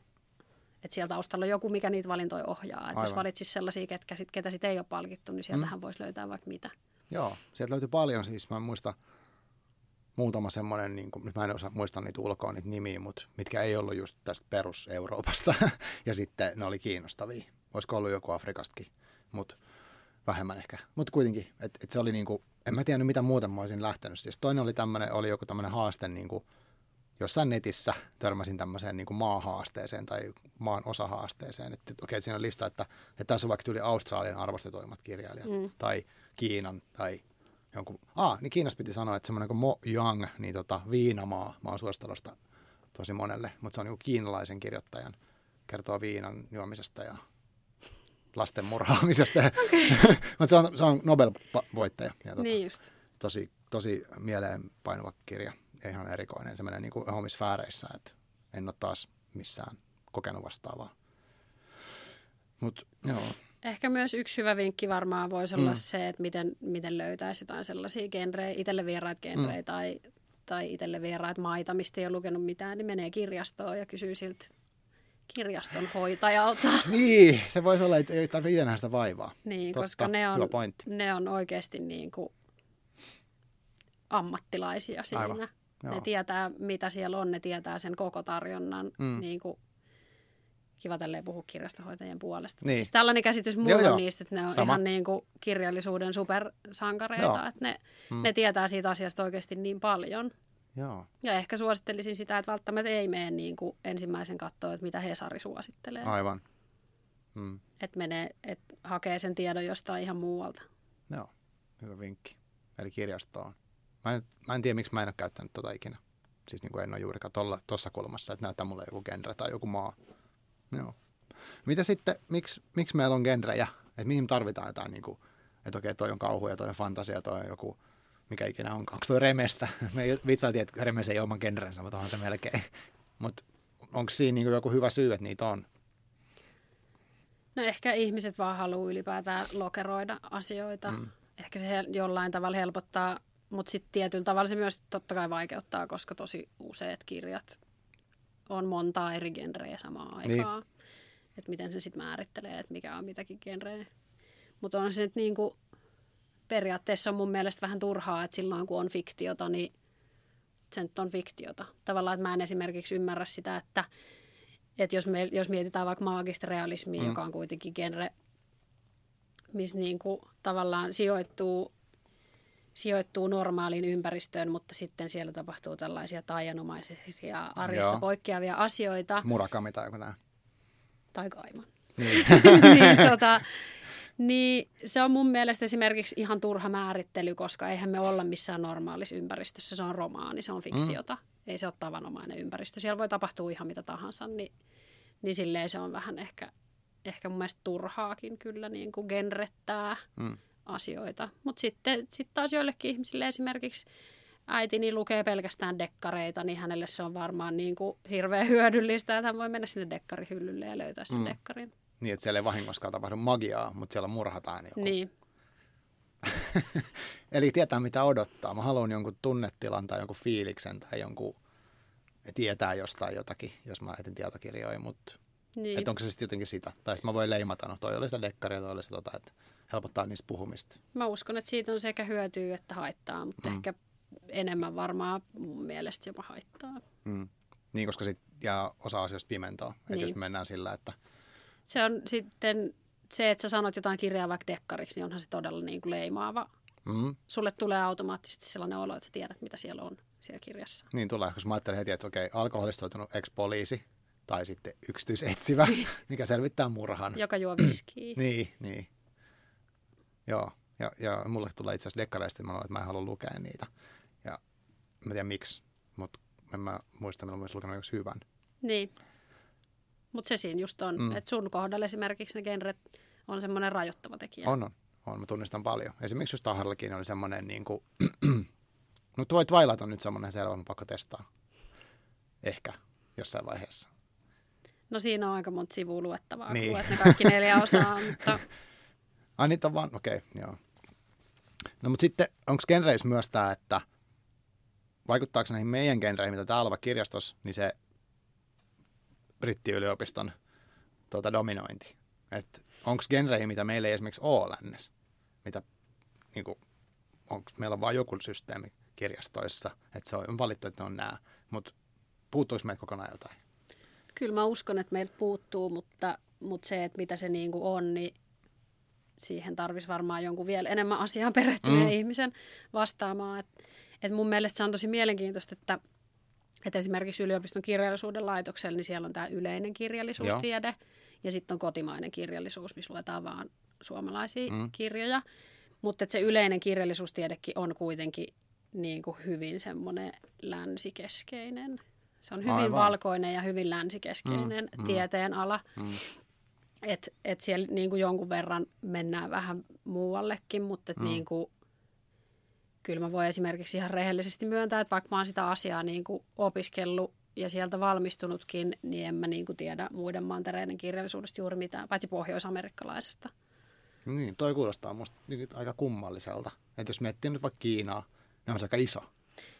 että sieltä taustalla on joku, mikä niitä valintoja ohjaa. Että jos valitsisi sellaisia, ketkä sit, ketä sitten ei ole palkittu, niin sieltähän mm. voisi löytää vaikka mitä. Joo, sieltä löytyy paljon. Siis mä muistan, muutama semmoinen, niin kuin, nyt mä en osaa muistaa niitä ulkoa niitä nimiä, mutta mitkä ei ollut just tästä perus-Euroopasta. *laughs* ja sitten ne oli kiinnostavia. Olisiko ollut joku Afrikastakin, mutta vähemmän ehkä. Mutta kuitenkin, että et se oli niin kuin, en mä tiennyt mitä muuta mä olisin lähtenyt. Siis toinen oli tämmöinen, oli joku tämmöinen haaste niin kuin jossain netissä törmäsin tämmöiseen niin kuin maahaasteeseen tai maan osahaasteeseen. Että okei, okay, siinä on lista, että, että tässä on vaikka yli Australian arvostetuimmat kirjailijat mm. tai Kiinan tai jonkun... Ah, niin Kiinassa piti sanoa, että semmoinen kuin Mo Yang, niin tota, viinamaa, mä oon suosittelusta tosi monelle, mutta se on niin kiinalaisen kirjoittajan, kertoo viinan juomisesta ja lasten murhaamisesta. Okay. *laughs* mutta se on, se on Nobel-voittaja. Ja tota, niin just. Tosi, tosi mieleenpainuva kirja ja ihan erikoinen. Se menee niin kuin omissa että en ole taas missään kokenut vastaavaa. Mut, joo. Ehkä myös yksi hyvä vinkki varmaan voisi olla mm. se, että miten, miten löytäisi jotain sellaisia genrejä, itselle vieraita genrejä mm. tai, tai itselle vieraita maita, mistä ei ole lukenut mitään, niin menee kirjastoon ja kysyy siltä kirjaston hoitajalta. *laughs* niin, se voisi olla, että ei tarvitse itse sitä vaivaa. Niin, Totta, koska ne on, ne on oikeasti niin kuin ammattilaisia siinä. Aivan. Joo. Ne tietää, mitä siellä on, ne tietää sen koko tarjonnan. Mm. Niin kuin, kiva tälleen puhua kirjastohoitajien puolesta. Niin. Siis tällainen käsitys mulla joo, on niistä, että ne on Sama. ihan niin kuin kirjallisuuden supersankareita. Joo. Että ne, mm. ne tietää siitä asiasta oikeasti niin paljon. Joo. Ja ehkä suosittelisin sitä, että välttämättä ei mene niin kuin ensimmäisen kattoon, että mitä Hesari suosittelee. Aivan. Mm. Että menee, että hakee sen tiedon jostain ihan muualta. Joo, hyvä vinkki. Eli kirjastoon. Mä en, mä en tiedä, miksi mä en ole käyttänyt tota ikinä. Siis niin kuin en ole juurikaan tuossa kulmassa, että näyttää mulle joku genre tai joku maa. Joo. Mitä sitten, miksi, miksi meillä on genrejä? Että mihin tarvitaan jotain, niin kuin, että okei, toi on kauhu ja toi on fantasia, toi on joku, mikä ikinä on, onko toi remestä? *laughs* Me vitsailtiin, että remes ei ole oman genrensä, mutta onhan se melkein. *laughs* Mutta onko siinä niin joku hyvä syy, että niitä on? No ehkä ihmiset vaan haluaa ylipäätään lokeroida asioita. Mm. Ehkä se jollain tavalla helpottaa mutta sitten tietyllä tavalla se myös totta kai vaikeuttaa, koska tosi useat kirjat on montaa eri genreä samaan niin. aikaan. Niin. Että miten se sitten määrittelee, että mikä on mitäkin genreä. Mutta on se nyt niinku, periaatteessa on mun mielestä vähän turhaa, että silloin kun on fiktiota, niin se nyt on fiktiota. Tavallaan, että mä en esimerkiksi ymmärrä sitä, että, että jos, me, jos mietitään vaikka maagista realismia, mm. joka on kuitenkin genre, missä niinku tavallaan sijoittuu sijoittuu normaaliin ympäristöön, mutta sitten siellä tapahtuu tällaisia taianomaisia arjesta Joo. poikkeavia asioita. Murakami tai joku. Tai Kaiman. Niin. *laughs* niin, tota, niin se on mun mielestä esimerkiksi ihan turha määrittely, koska eihän me olla missään normaalissa ympäristössä. Se on romaani, se on fiktiota. Mm. Ei se ole tavanomainen ympäristö. Siellä voi tapahtua ihan mitä tahansa, niin, niin silleen se on vähän ehkä, ehkä mun mielestä turhaakin kyllä niin kuin genrettää. Mm asioita. Mutta sitten sit taas joillekin ihmisille esimerkiksi äitini lukee pelkästään dekkareita, niin hänelle se on varmaan niin kuin hirveän *laughs* hyödyllistä, että hän voi mennä sinne dekkarihyllylle ja löytää sen mm. dekkarin. Niin, että siellä ei vahingoskaan tapahdu magiaa, mutta siellä murhataan joku. Niin. *laughs* Eli tietää mitä odottaa. Mä haluan jonkun tunnetilan tai jonkun fiiliksen tai jonkun tietää jostain jotakin, jos mä etin tietokirjoja, mutta niin. että onko se sitten jotenkin sitä. Tai sitten mä voin leimata, no toi oli sitä dekkaria, toi oli sitä tota, että helpottaa niistä puhumista. Mä uskon, että siitä on sekä hyötyä että haittaa, mutta mm. ehkä enemmän varmaan mun mielestä jopa haittaa. Mm. Niin, koska sit jää osa asioista pimentoa, niin. jos mennään sillä, että... Se on sitten se, että sä sanot jotain kirjaa vaikka dekkariksi, niin onhan se todella niin kuin leimaava. Mm. Sulle tulee automaattisesti sellainen olo, että sä tiedät, mitä siellä on siellä kirjassa. Niin tulee, koska mä ajattelen heti, että okei, alkoholistoitunut ex-poliisi tai sitten yksityisetsivä, mikä selvittää murhan. Joka juo viskiä. *clears throat* niin, niin. Joo, ja, ja mulle tulee itse asiassa dekkareista, mä että mä en halua lukea niitä. Ja mä tiedän miksi, mutta en mä muista, milloin mä olisin lukenut hyvän. Niin. Mutta se siinä just on, mm. että sun kohdalla esimerkiksi ne genret on semmoinen rajoittava tekijä. On, on. on. Mä tunnistan paljon. Esimerkiksi just Taharlakin oli semmoinen niin kuin, *clears throat* no tuo Twilight on nyt semmoinen selvä, mä pakko testaa. Ehkä jossain vaiheessa. No siinä on aika monta sivua luettavaa, niin. kun luet ne kaikki neljä osaa, *laughs* mutta Ai niitä vaan, okei, okay, joo. No mutta sitten, onko genreissä myös tämä, että vaikuttaako näihin meidän genreihin, mitä täällä on kirjastossa, niin se brittiyliopiston tuota, dominointi. Että onko genreihin, mitä meillä ei esimerkiksi ole lännessä, mitä niinku, onko meillä on vain joku systeemi kirjastoissa, että se on valittu, että ne on nämä, mutta puuttuisi meiltä kokonaan jotain? Kyllä mä uskon, että meiltä puuttuu, mutta, mutta se, että mitä se niinku on, niin siihen tarvisi varmaan jonkun vielä enemmän asiaan perehtyneen mm. ihmisen vastaamaan. Et, et mun mielestä se on tosi mielenkiintoista, että että esimerkiksi yliopiston kirjallisuuden laitoksella, niin siellä on tämä yleinen kirjallisuustiede Joo. ja sitten on kotimainen kirjallisuus, missä luetaan vaan suomalaisia mm. kirjoja. Mutta se yleinen kirjallisuustiedekin on kuitenkin niin kuin hyvin semmoinen länsikeskeinen. Se on hyvin Aivan. valkoinen ja hyvin länsikeskeinen mm, mm, tieteen ala. Mm. Että et siellä niin kuin jonkun verran mennään vähän muuallekin, mutta et mm. niin kuin, kyllä mä voin esimerkiksi ihan rehellisesti myöntää, että vaikka mä oon sitä asiaa niin kuin opiskellut ja sieltä valmistunutkin, niin en mä niin kuin tiedä muiden mantereiden kirjallisuudesta juuri mitään, paitsi pohjoisamerikkalaisesta. Niin, toi kuulostaa musta aika kummalliselta. Että jos miettii nyt vaikka Kiinaa, niin on se aika iso.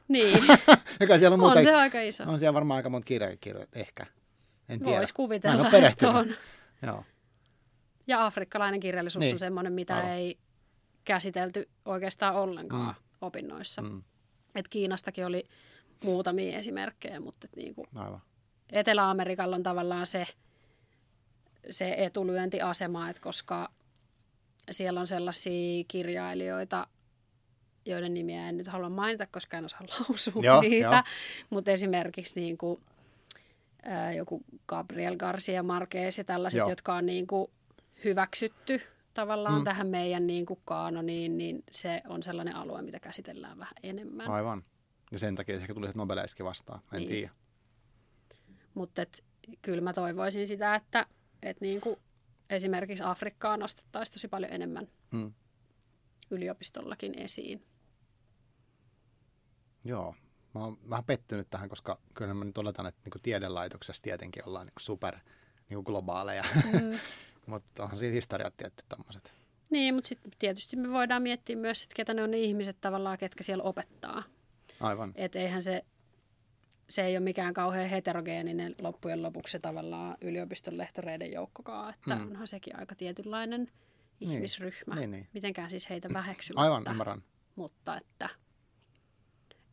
Niin. *laughs* siellä on, muuta, on se aika iso. On siellä varmaan aika monta kirjakirjoja, ehkä. En tiedä. Voisi kuvitella, että on. Joo. Ja afrikkalainen kirjallisuus niin. on semmoinen, mitä Aivan. ei käsitelty oikeastaan ollenkaan mm. opinnoissa. Mm. Et Kiinastakin oli muutamia esimerkkejä, mutta et niinku Aivan. Etelä-Amerikalla on tavallaan se, se etulyöntiasema, että koska siellä on sellaisia kirjailijoita, joiden nimiä en nyt halua mainita, koska en osaa lausua joo, niitä, mutta esimerkiksi niin kuin, ää, joku Gabriel Garcia Marquez ja tällaiset, joo. jotka on niin kuin, hyväksytty tavallaan mm. tähän meidän niin kuin kaanoniin, niin se on sellainen alue, mitä käsitellään vähän enemmän. Aivan. Ja sen takia ehkä tuli Nobeleiskin vastaan, en niin. tiedä. Mutta kyllä mä toivoisin sitä, että et niin kuin esimerkiksi Afrikkaa nostettaisiin tosi paljon enemmän mm. yliopistollakin esiin. Joo, mä oon vähän pettynyt tähän, koska kyllä mä nyt oletan, että niin tiedelaitoksessa tietenkin ollaan niin super niin globaaleja. Mm. *laughs* mutta onhan siinä historiat tietty tämmöiset. Niin, mutta sitten tietysti me voidaan miettiä myös, että ketä ne on ne ihmiset tavallaan, ketkä siellä opettaa. Aivan. Että eihän se, se ei ole mikään kauhean heterogeeninen loppujen lopuksi se tavallaan yliopiston lehtoreiden joukkokaan, että mm. onhan sekin aika tietynlainen niin. ihmisryhmä. Niin, niin. Mitenkään siis heitä väheksymättä. Aivan, ymmärrän. Mutta että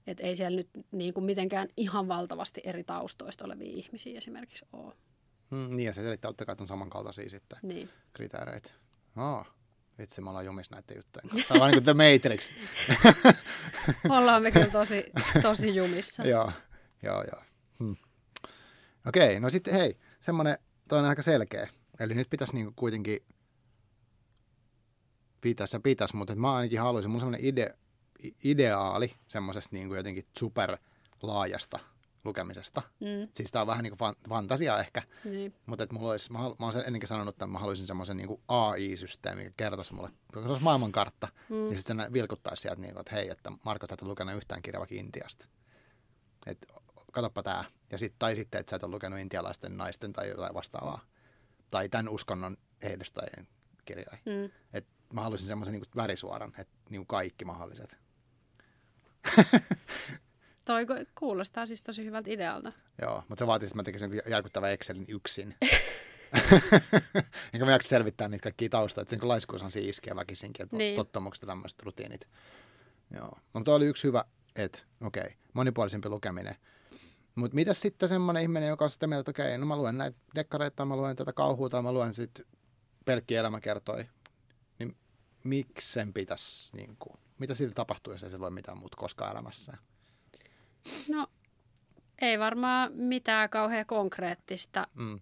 et ei siellä nyt niin kuin mitenkään ihan valtavasti eri taustoista olevia ihmisiä esimerkiksi ole. Mm, niin ja se selittää totta kai on samankaltaisia sitten niin. kriteereitä. Oh, vitsi, me ollaan jumissa näiden juttujen kanssa. Tämä on niin kuin The Matrix. *laughs* ollaan me kyllä tosi, tosi jumissa. *laughs* joo, joo, joo. Hmm. Okei, okay, no sitten hei, semmoinen, toi on aika selkeä. Eli nyt pitäisi niin kuitenkin, pitäisi ja pitäisi, mutta mä ainakin haluaisin, mun semmoinen ide, ideaali semmoisesta niin kuin jotenkin super laajasta lukemisesta. Mm. Siis tämä on vähän niin kuin fantasia ehkä, niin. mutta että mulla olisi, mä, mä olen ennenkin sanonut, että mä haluaisin semmoisen niin AI-systeemi, joka kertoisi mulle, se olisi maailmankartta, mm. ja sitten se vilkuttaisi sieltä, niin kuin, että hei, että Marko, sä et ole lukenut yhtään kirjaa vaikka Intiasta. Et, katoppa tämä. Ja sit, tai sitten, että sä et ole lukenut intialaisten naisten tai jotain vastaavaa. Tai tämän uskonnon ehdostajien kirjoja. Mm. Et mä haluaisin semmoisen niin värisuoran, että niin kaikki mahdolliset. *laughs* Toi kuulostaa siis tosi hyvältä idealta. Joo, mutta se vaatii, että mä tekisin järkyttävän Excelin yksin. *laughs* *laughs* Enkä mä jaksa selvittää niitä kaikkia taustoja, että sen laiskuus on siinä iskeä väkisinkin, että niin. tottumukset ja tämmöiset rutiinit. Joo, mutta oli yksi hyvä, että okei, okay, monipuolisempi lukeminen. Mutta mitä sitten semmoinen ihminen, joka on sitä mieltä, että okei, okay, no mä luen näitä dekkareita, mä luen tätä kauhua, tai mä luen sitten pelkkiä elämä kertoi, niin miksi sen pitäisi, niin kuin, mitä sillä tapahtuu, jos ei se lue mitään muuta koskaan elämässä? No, ei varmaan mitään kauhean konkreettista. Mm.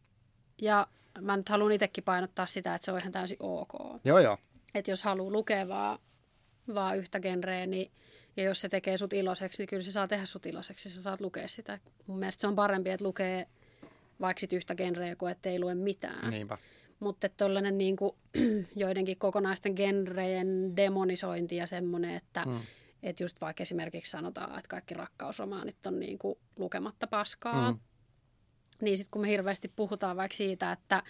Ja mä nyt haluan itsekin painottaa sitä, että se on ihan täysin ok. Joo, joo. Että jos haluaa lukea vaan, vaan yhtä genreä, niin ja jos se tekee sut iloiseksi, niin kyllä se saa tehdä sut iloiseksi, sä saat lukea sitä. Mun mielestä se on parempi, että lukee vaikka sit yhtä genreä kuin ettei lue mitään. Niinpä. Mutta tuollainen niin *clears throat* joidenkin kokonaisten genrejen demonisointi ja semmoinen, että mm. et just vaikka esimerkiksi sanotaan, että kaikki rakkausromaanit on niin kuin lukematta paskaa, mm. niin sitten kun me hirveästi puhutaan vaikka siitä, että,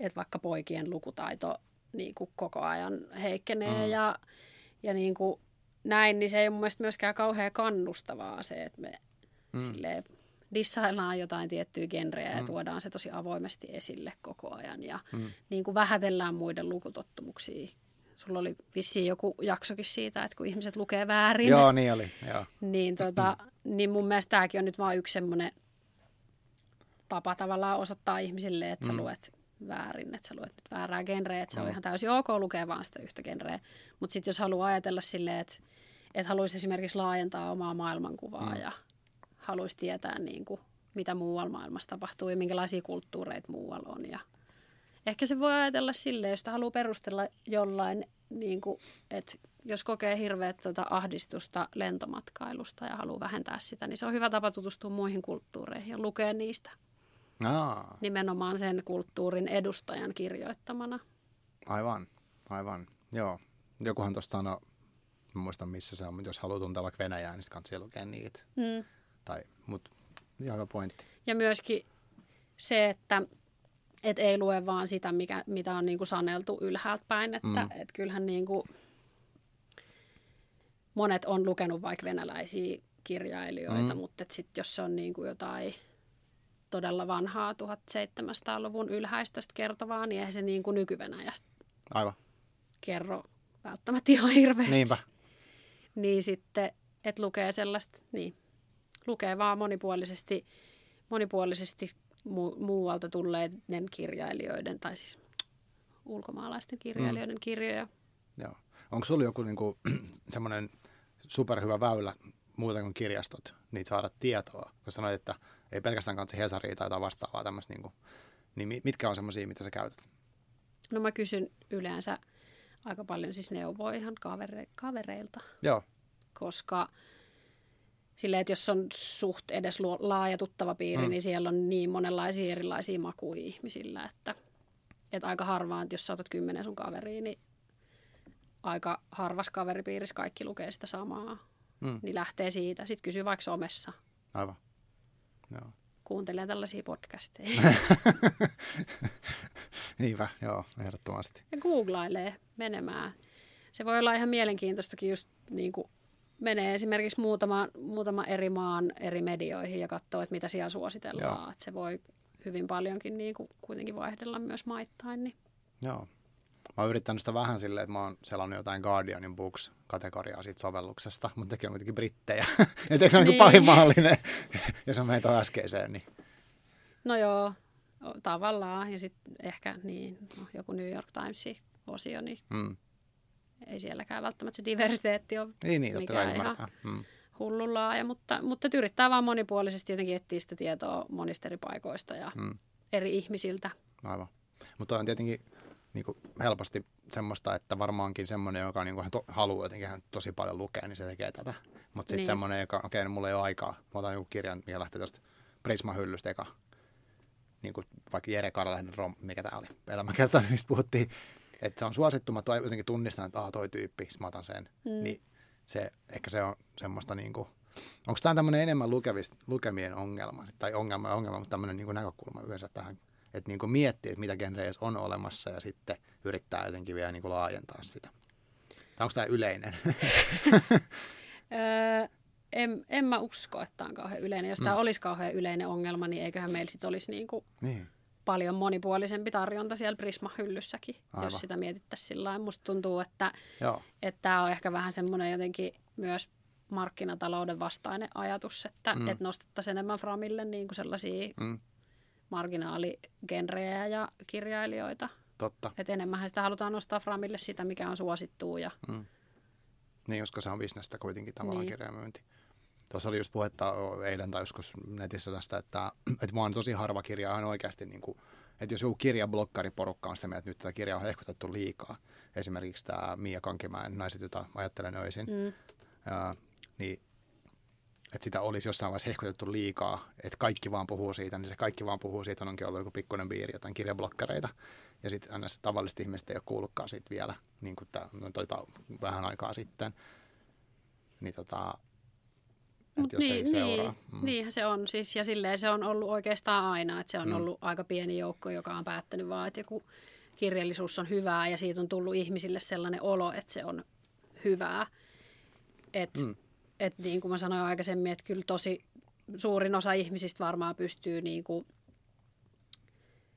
että vaikka poikien lukutaito niin kuin koko ajan heikkenee mm. ja, ja niin kuin näin, niin se ei ole mun mielestä myöskään kauhean kannustavaa se, että me mm. silleen dissaillaan jotain tiettyä genreä ja mm. tuodaan se tosi avoimesti esille koko ajan ja mm. niin kuin vähätellään muiden lukutottumuksia. Sulla oli vissiin joku jaksokin siitä, että kun ihmiset lukee väärin. Joo, niin oli. Joo. niin, tota, niin mun mielestä tämäkin on nyt vain yksi semmoinen tapa tavallaan osoittaa ihmisille, että mm. sä luet väärin, että sä luet nyt väärää genreä, että se mm. on ihan täysin ok lukea vaan sitä yhtä genreä. Mutta sitten jos haluaa ajatella silleen, että, että haluaisi esimerkiksi laajentaa omaa maailmankuvaa mm. ja haluaisi tietää, niin kuin, mitä muualla maailmassa tapahtuu ja minkälaisia kulttuureita muualla on. Ja ehkä se voi ajatella silleen, jos haluaa perustella jollain, niin kuin, että jos kokee hirveät tuota ahdistusta lentomatkailusta ja haluaa vähentää sitä, niin se on hyvä tapa tutustua muihin kulttuureihin ja lukea niistä. Aa. Nimenomaan sen kulttuurin edustajan kirjoittamana. Aivan, aivan. Joo. Jokuhan tuosta sanoi, en muista missä se on, mutta jos haluaa tuntea vaikka Venäjää, niin kannattaa lukea niitä. Mm. Tai, mutta ihan hyvä pointti. Ja myöskin se, että et ei lue vaan sitä, mikä, mitä on niinku saneltu ylhäältä päin. Että mm. et kyllähän niinku, monet on lukenut vaikka venäläisiä kirjailijoita, mm. mutta sit jos se on niinku jotain todella vanhaa 1700-luvun ylhäistöstä kertovaa, niin eihän se niin kuin nykyvenäjästä Aivan. kerro välttämättä ihan hirveästi. Niinpä. Niin sitten, että lukee sellaista, niin, lukee vaan monipuolisesti, monipuolisesti mu- muualta tulleiden kirjailijoiden, tai siis ulkomaalaisten kirjailijoiden mm. kirjoja. Joo. Onko sulla joku niinku, *clears throat* semmoinen superhyvä väylä muuten kuin kirjastot, niitä saada tietoa? Kun sanoit, että ei pelkästään katse Hesaria tai jotain vastaavaa tämmöistä, niin, kuin, niin mitkä on semmoisia, mitä sä käytät? No mä kysyn yleensä aika paljon siis neuvoa ihan kavere, kavereilta. Joo. Koska silleen, että jos on suht edes laaja tuttava piiri, mm. niin siellä on niin monenlaisia erilaisia makuja ihmisillä, että, että aika harvaan, että jos saatat kymmenen sun kaveriin, niin aika harvas kaveripiirissä kaikki lukee sitä samaa. Mm. Niin lähtee siitä. Sitten kysyy vaikka somessa. Aivan. Joo. Kuuntelee tällaisia podcasteja. *laughs* Niinpä, joo, ehdottomasti. Ja googlailee menemään. Se voi olla ihan mielenkiintoistakin just niin kuin menee esimerkiksi muutama, muutama eri maan eri medioihin ja katsoo, että mitä siellä suositellaan. Että se voi hyvin paljonkin niin kuin kuitenkin vaihdella myös maittain. Niin. Joo, Mä oon yrittänyt sitä vähän silleen, että mä oon selannut jotain Guardianin Books-kategoriaa siitä sovelluksesta, mutta tekin on kuitenkin brittejä. *laughs* Et eikö *laughs* se niin. on niin mahdollinen, jos on meitä äskeiseen? Niin. No joo, tavallaan. Ja sitten ehkä niin, no, joku New York Timesin osio, niin mm. Ei sielläkään välttämättä se diversiteetti ole niin, niin, mikään ihan mm. hullun laaja, mutta, mutta yrittää vaan monipuolisesti jotenkin etsiä sitä tietoa monista eri paikoista ja mm. eri ihmisiltä. Aivan. Mutta on tietenkin niin kuin helposti semmoista, että varmaankin semmoinen, joka niin kuin to, haluaa jotenkin tosi paljon lukea, niin se tekee tätä. Mutta sitten niin. semmoinen, joka, okei, okay, no mulla ei ole aikaa. Mä otan joku kirjan, mikä lähtee tuosta Prisma-hyllystä eka. Niin kuin vaikka Jere Karlahden rom, mikä tämä oli, elämäkerta, mistä puhuttiin. Että se on suosittu, mä jotenkin tunnistan, että ah, toi tyyppi, mä otan sen. Mm. Niin se, ehkä se on semmoista niin kuin, onko tämä tämmöinen enemmän lukevist, lukemien ongelma, tai ongelma ongelma, mutta tämmöinen niin näkökulma yleensä tähän että niin kuin miettii, että mitä genrejä on olemassa ja sitten yrittää jotenkin vielä niin kuin laajentaa sitä. Tai onko tämä yleinen? *laughs* öö, en, en mä usko, että tämä on kauhean yleinen. Jos mm. tämä olisi kauhean yleinen ongelma, niin eiköhän meillä sitten olisi niin kuin niin. Paljon monipuolisempi tarjonta siellä Prisma-hyllyssäkin, Aivan. jos sitä mietittäisiin sillä lailla. Musta tuntuu, että, että tämä on ehkä vähän semmoinen jotenkin myös markkinatalouden vastainen ajatus, että, mm. että nostettaisiin enemmän Framille niin kuin sellaisia mm marginaaligenrejä ja kirjailijoita. Totta. Et enemmän sitä halutaan nostaa Framille sitä, mikä on suosittua. Ja... Mm. Niin, koska se on bisnestä kuitenkin tavallaan niin. kirjamyynti. Tuossa oli just puhetta eilen tai joskus netissä tästä, että, että vaan tosi harva kirja on oikeasti, niin kuin, että jos joku kirjablokkariporukka on sitä mieltä, että nyt tätä kirjaa on hehkutettu liikaa, esimerkiksi tämä Mia Kankimäen Naiset, jota ajattelen öisin, mm. ää, niin että sitä olisi jossain vaiheessa hehkutettu liikaa, että kaikki vaan puhuu siitä, niin se kaikki vaan puhuu siitä, onkin ollut joku pikkuinen piiri, jotain kirjablokkareita. Ja sitten aina tavalliset ihmiset ei ole kuullutkaan siitä vielä, niin kuin tämä, no, toi, vähän aikaa sitten. Niin tota, Mut jos niin, ei seuraa. Niin, mm. Niinhän se on siis, ja silleen se on ollut oikeastaan aina, että se on mm. ollut aika pieni joukko, joka on päättänyt vaan, että joku kirjallisuus on hyvää, ja siitä on tullut ihmisille sellainen olo, että se on hyvää. Että mm että niin kuin mä sanoin aikaisemmin, että kyllä tosi suurin osa ihmisistä varmaan pystyy niin kuin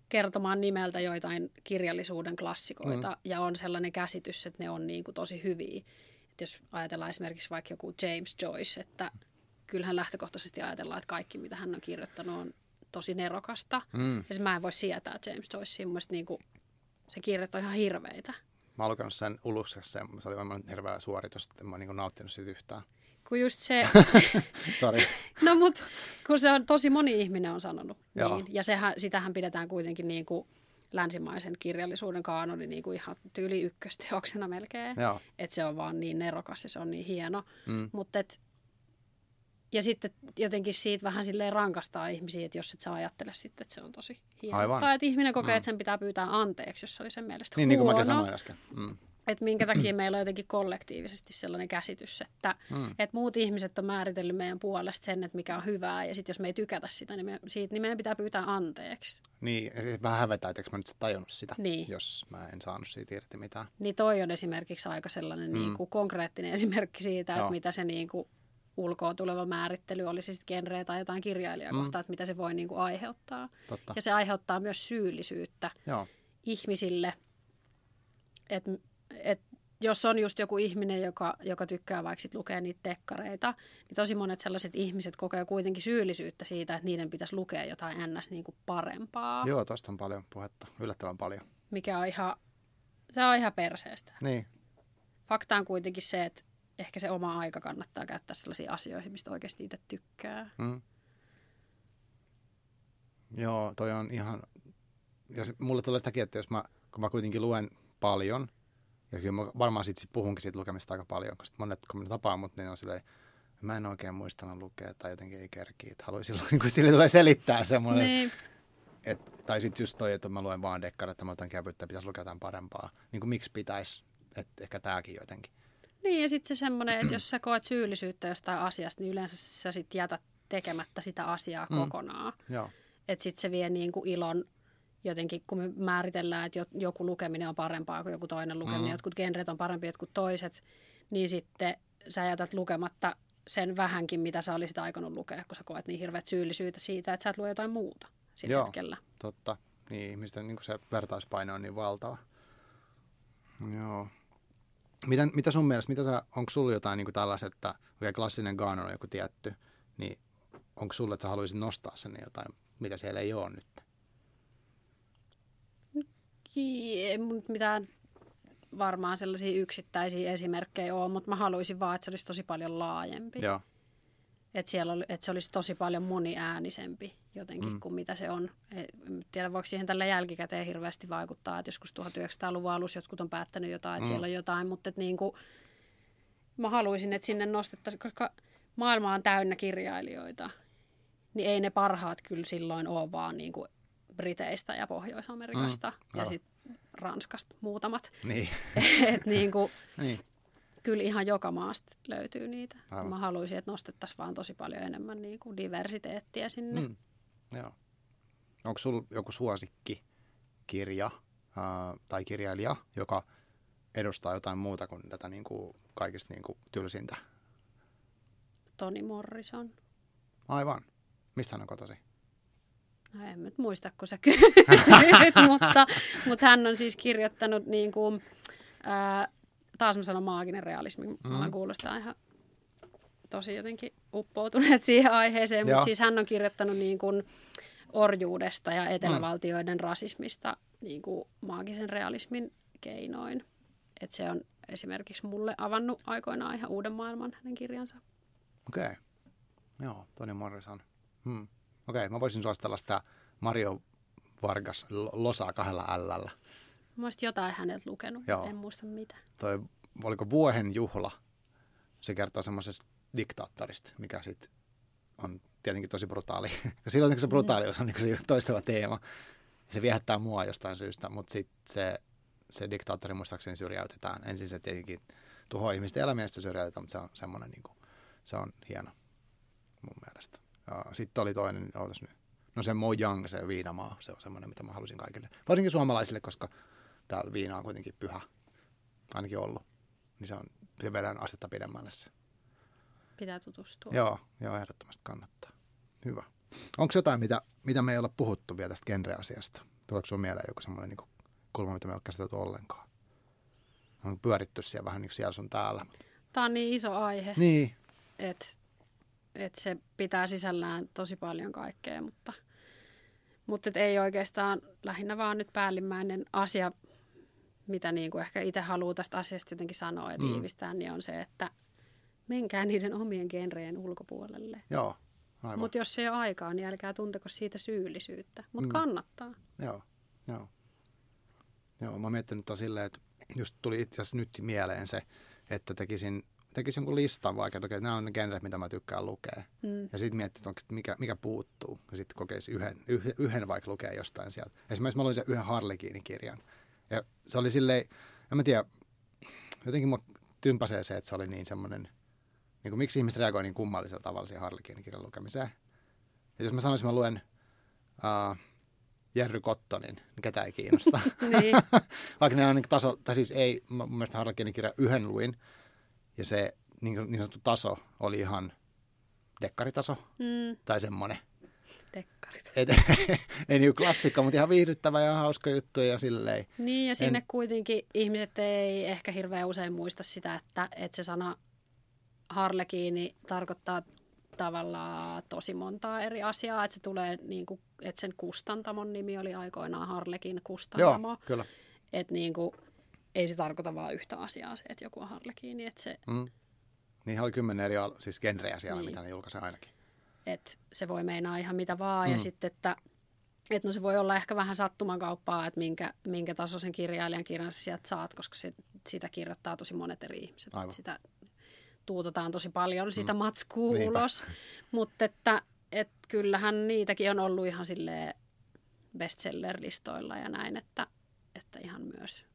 kertomaan nimeltä joitain kirjallisuuden klassikoita mm. ja on sellainen käsitys, että ne on niin kuin tosi hyviä. että jos ajatellaan esimerkiksi vaikka joku James Joyce, että kyllähän lähtökohtaisesti ajatellaan, että kaikki mitä hän on kirjoittanut on tosi nerokasta. Mm. Ja se mä en voi sietää James Joycea. Mun niin kuin, se kirjoittaa ihan hirveitä. Mä oon lukenut sen Uluksessa, se oli aivan hirveä suoritus, että mä oon niin nauttinut siitä yhtään. kun just se... *laughs* Sorry. no mut, kun se on tosi moni ihminen on sanonut. Niin, ja sehän, sitähän pidetään kuitenkin niin kuin länsimaisen kirjallisuuden kaanoni niin kuin ihan tyyli ykkösteoksena melkein. Että se on vaan niin nerokas ja se on niin hieno. Mm. Mutta ja sitten jotenkin siitä vähän silleen rankastaa ihmisiä, että jos et sä ajattele sitten, että se on tosi hieno. Aivan. Tai että ihminen kokee, mm. että sen pitää pyytää anteeksi, jos se oli sen mielestä niin, huono. Niin kuin mäkin sanoin äsken. Mm että minkä takia *clears throat* meillä on jotenkin kollektiivisesti sellainen käsitys, että, mm. että muut ihmiset on määritellyt meidän puolesta sen, että mikä on hyvää, ja sitten jos me ei tykätä sitä, niin me, siitä, niin meidän pitää pyytää anteeksi. Niin, vähän hävetää, että mä nyt tajunnut sitä, niin. jos mä en saanut siitä irti mitään. Niin toi on esimerkiksi aika sellainen mm. niin kuin konkreettinen esimerkki siitä, että mitä se niin kuin ulkoa tuleva määrittely, olisi sitten genreä tai jotain kirjailijaa mm. että mitä se voi niin kuin aiheuttaa. Totta. Ja se aiheuttaa myös syyllisyyttä Joo. ihmisille, että et jos on just joku ihminen, joka, joka tykkää vaikka sit lukea niitä tekkareita, niin tosi monet sellaiset ihmiset kokee kuitenkin syyllisyyttä siitä, että niiden pitäisi lukea jotain ns. Niin kuin parempaa. Joo, tosta on paljon puhetta, yllättävän paljon. Mikä on ihan, se on ihan perseestä. Niin. Fakta on kuitenkin se, että ehkä se oma aika kannattaa käyttää sellaisiin asioihin, mistä oikeasti itse tykkää. Mm. Joo, toi on ihan, ja se, mulle tulee sitäkin, että jos mä, kun mä kuitenkin luen paljon – ja kyllä mä varmaan sit puhunkin siitä lukemista aika paljon, koska monet, kun mä tapaan mut, niin on silleen, mä en oikein muistanut lukea tai jotenkin ei kerki. Että haluaisin, *laughs* niin kuin sille tulee selittää semmoinen. Niin. Et, tai sitten just toi, että mä luen vaan dekkari, että mä otan kevyttä, pitäisi lukea jotain parempaa. Niin kuin miksi pitäisi, että ehkä tämäkin jotenkin. Niin ja sitten se semmoinen, että jos sä koet syyllisyyttä jostain asiasta, niin yleensä sä sitten jätät tekemättä sitä asiaa mm. kokonaan. Että sitten se vie niin kuin ilon jotenkin, kun me määritellään, että joku lukeminen on parempaa kuin joku toinen lukeminen, mm. jotkut genret on parempia kuin toiset, niin sitten sä jätät lukematta sen vähänkin, mitä sä olisit aikonut lukea, kun sä koet niin hirveät syyllisyyttä siitä, että sä et lue jotain muuta sillä Joo, hetkellä. totta. Niin, ihmisten niin se vertauspaine on niin valtava. Joo. Miten, mitä sun mielestä, mitä sä, onko sulla jotain niin tällaiset, että oikein klassinen Ganon on joku tietty, niin onko sulle, että sä haluaisit nostaa sen jotain, mitä siellä ei ole nyt? ei mitään varmaan sellaisia yksittäisiä esimerkkejä ole, mutta mä haluaisin vaan, että se olisi tosi paljon laajempi. Joo. Että, siellä oli, että se olisi tosi paljon moniäänisempi jotenkin mm. kuin mitä se on. En tiedä, voiko siihen tällä jälkikäteen hirveästi vaikuttaa, että joskus 1900-luvun alussa jotkut on päättänyt jotain, että mm. siellä on jotain, mutta että niin kuin, mä haluaisin, että sinne nostettaisiin, koska maailma on täynnä kirjailijoita, niin ei ne parhaat kyllä silloin ole vaan niin kuin Briteistä ja Pohjois-Amerikasta mm, ja sitten Ranskasta muutamat. Niin. *laughs* Et niin kuin, *laughs* niin. Kyllä ihan joka maasta löytyy niitä. Aivan. Mä haluaisin, että nostettaisiin vaan tosi paljon enemmän niin kuin diversiteettiä sinne. Mm. Joo. Onko sulla joku suosikki kirja äh, tai kirjailija, joka edustaa jotain muuta kuin tätä niin kuin kaikista niin kuin tylsintä? Toni Morrison. Aivan. Mistä hän on kotosi? No en nyt muista, kun sä kysyt, *laughs* mutta, mutta hän on siis kirjoittanut niin kuin, ää, taas mä sanon maaginen realismi, mm. kuulostaa ihan tosi jotenkin uppoutuneet *laughs* siihen aiheeseen, mutta siis hän on kirjoittanut niin kuin orjuudesta ja etelävaltioiden mm. rasismista niin kuin maagisen realismin keinoin. Et se on esimerkiksi mulle avannut aikoinaan ihan uuden maailman hänen kirjansa. Okei. Okay. Joo, Toni Morrison. Hmm. Okei, mä voisin suositella sitä Mario Vargas Losaa kahdella Lllä. Mä jotain häneltä lukenut, Joo. en muista mitä. Toi, oliko Vuohen juhla? Se kertoo semmoisesta diktaattorista, mikä sitten on tietenkin tosi brutaali. *laughs* Silloin se brutaalius on niin se toistava teema. Se viehättää mua jostain syystä, mutta sitten se, se diktaattori muistaakseni syrjäytetään. Ensin se tietenkin tuhoaa ihmisten elämiä, se syrjäytetään, mutta se on semmoinen, niin kuin, se on hieno mun mielestä. Sitten oli toinen, ootas nyt. No se Mojang, se viinamaa, se on semmoinen, mitä mä halusin kaikille. Varsinkin suomalaisille, koska täällä viina on kuitenkin pyhä, ainakin ollut. Niin se on, se vedän astetta pidemmälle se. Pitää tutustua. Joo, joo, ehdottomasti kannattaa. Hyvä. Onko jotain, mitä, mitä me ei ole puhuttu vielä tästä genre-asiasta? Tuleeko sinulla mieleen joku semmoinen niin kulma, mitä me ei ole käsitelty ollenkaan? On pyöritty siellä vähän niin kuin siellä sun täällä. Tämä on niin iso aihe. Niin. Että että se pitää sisällään tosi paljon kaikkea, mutta, mutta et ei oikeastaan lähinnä vaan nyt päällimmäinen asia, mitä niin kuin ehkä itse haluaa tästä asiasta jotenkin sanoa ja mm. tiivistää, mm. niin on se, että menkää niiden omien genreen ulkopuolelle. Joo, Mutta jos ei ole aikaa, niin älkää tunteko siitä syyllisyyttä. Mutta mm. kannattaa. Joo, joo. Joo, mä miettinyt silleen, että just tuli itse asiassa nyt mieleen se, että tekisin, tekisin jonkun listan vaikka, että, okei, nämä on ne genret, mitä mä tykkään lukea. Mm. Ja sitten miettisin, että mikä, mikä puuttuu. Ja sitten kokeisi yhden, yhden, yhden vaikka lukea jostain sieltä. Esimerkiksi mä luin sen yhden Harlekiinin kirjan. Ja se oli silleen, en mä tiedä, jotenkin mua tympäsee se, että se oli niin semmoinen, niin kuin, miksi ihmiset reagoivat niin kummallisella tavalla siihen Harlekiinin kirjan lukemiseen. Ja jos mä sanoisin, että mä luen uh, Jerry Kottonin, niin ketä ei kiinnosta. *laughs* niin. *laughs* Vaikka ne on niin taso, tai siis ei, mun mielestä Harlekiinin kirja yhden luin, ja se niin, niin sanottu taso oli ihan dekkaritaso, mm. tai semmoinen. Et, *laughs* ei niin klassikko, mutta ihan viihdyttävä ja hauska juttu ja silleen. Niin, ja sinne en... kuitenkin ihmiset ei ehkä hirveän usein muista sitä, että, että se sana harlekiini tarkoittaa tavallaan tosi montaa eri asiaa, että se tulee niin kuin, että sen kustantamon nimi oli aikoinaan Harlekin kustantamo. Joo, kyllä. Että niin kuin, ei se tarkoita vain yhtä asiaa se, että joku on Harlekiini, että se... Mm. Niin oli kymmenen eri siis genrejä siellä, niin. mitä ne julkaisee ainakin. Et se voi meinaa ihan mitä vaan, mm. ja sitten, että et no se voi olla ehkä vähän sattumakauppaa, että minkä, minkä tasoisen kirjailijan kirjan sä sieltä saat, koska se, sitä kirjoittaa tosi monet eri ihmiset. Aivan. Sitä tuutetaan tosi paljon sitä mm. matskua Niinpä. ulos. Mutta että et kyllähän niitäkin on ollut ihan sille bestseller-listoilla ja näin, että, että ihan myös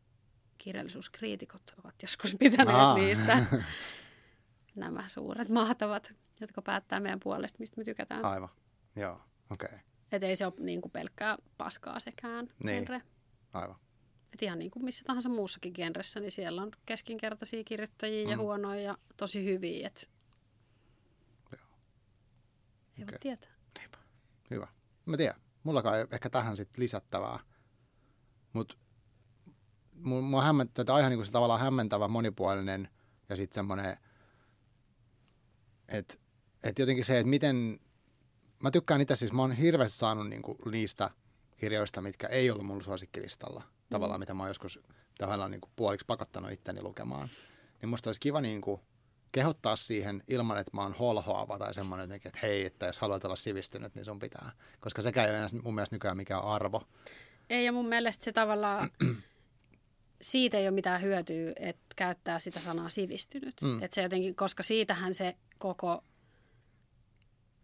kirjallisuuskriitikot ovat joskus pitäneet Aa. niistä *laughs* nämä suuret mahtavat, jotka päättää meidän puolesta, mistä me tykätään. Aivan, joo, okei. Okay. Että ei se ole niin kuin pelkkää paskaa sekään niin. genre. Aivan. Et ihan niin kuin missä tahansa muussakin genressä, niin siellä on keskinkertaisia kirjoittajia mm. ja huonoja ja tosi hyviä. Et... Joo. Ei okay. voi tietää. Niinpä. Hyvä. Mä tiedän. Mullakaan ei ehkä tähän sitten lisättävää. Mutta mua hämmentää, että aihe niin se tavallaan hämmentävä, monipuolinen ja sitten semmoinen, että et jotenkin se, että miten, mä tykkään itse siis, mä oon hirveästi saanut niin kuin niistä kirjoista, mitkä ei ollut mun suosikkilistalla – tavallaan, mm. mitä mä oon joskus tavallaan niin kuin puoliksi pakottanut itteni lukemaan. Niin musta olisi kiva niin kuin kehottaa siihen ilman, että mä oon holhoava tai semmoinen jotenkin, että hei, että jos haluat olla sivistynyt, niin sun pitää. Koska sekä ei ole mun mielestä nykyään mikään arvo. Ei, ja mun mielestä se tavallaan, *clears throat* siitä ei ole mitään hyötyä, että käyttää sitä sanaa sivistynyt. Mm. Että se jotenkin, koska siitähän se koko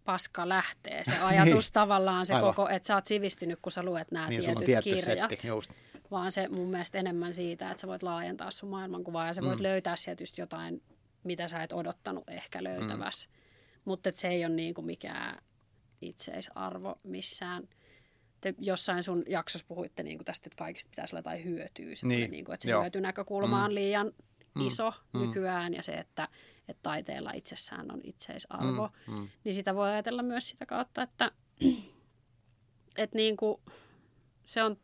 paska lähtee. Se ajatus *laughs* niin. tavallaan se Aivan. koko, että sä oot sivistynyt, kun sä luet nämä niin, tietyt kirjat. Setti, just vaan se mun mielestä enemmän siitä, että sä voit laajentaa sun maailmankuvaa ja sä voit mm. löytää sieltä just jotain, mitä sä et odottanut ehkä löytävässä. Mm. Mutta se ei ole niinku mikään itseisarvo missään. Te jossain sun jaksossa puhuitte niinku tästä, että kaikista pitäisi olla jotain hyötyä. Niin. Niinku, että se Joo. hyötynäkökulma mm. on liian mm. iso mm. nykyään ja se, että, että taiteella itsessään on itseisarvo. Mm. Mm. Niin sitä voi ajatella myös sitä kautta, että, *clears throat* että niinku, se on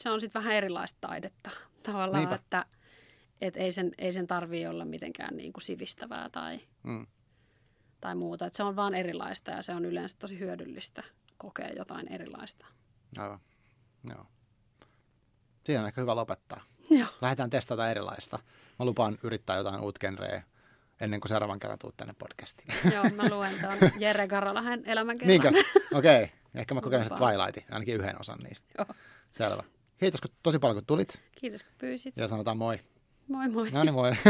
se on sitten vähän erilaista taidetta tavallaan, Niinpä. että et ei sen, ei sen tarvii olla mitenkään niin kuin sivistävää tai, mm. tai muuta. Et se on vaan erilaista ja se on yleensä tosi hyödyllistä kokea jotain erilaista. Aivan, joo. Siinä on ehkä hyvä lopettaa. Joo. Lähdetään testata erilaista. Mä lupaan yrittää jotain uut genreä ennen kuin seuraavan kerran tuut tänne podcastiin. Joo, mä luen tuon *laughs* Jere Garolahen elämänkerran. Niinkö? Okei. Okay. Ehkä mä kokeilen Twilightin, ainakin yhden osan niistä. Joo. Selvä. Kiitos kun tosi paljon kun tulit. Kiitos kun pyysit. Ja sanotaan moi. Moi moi. No niin moi. *laughs*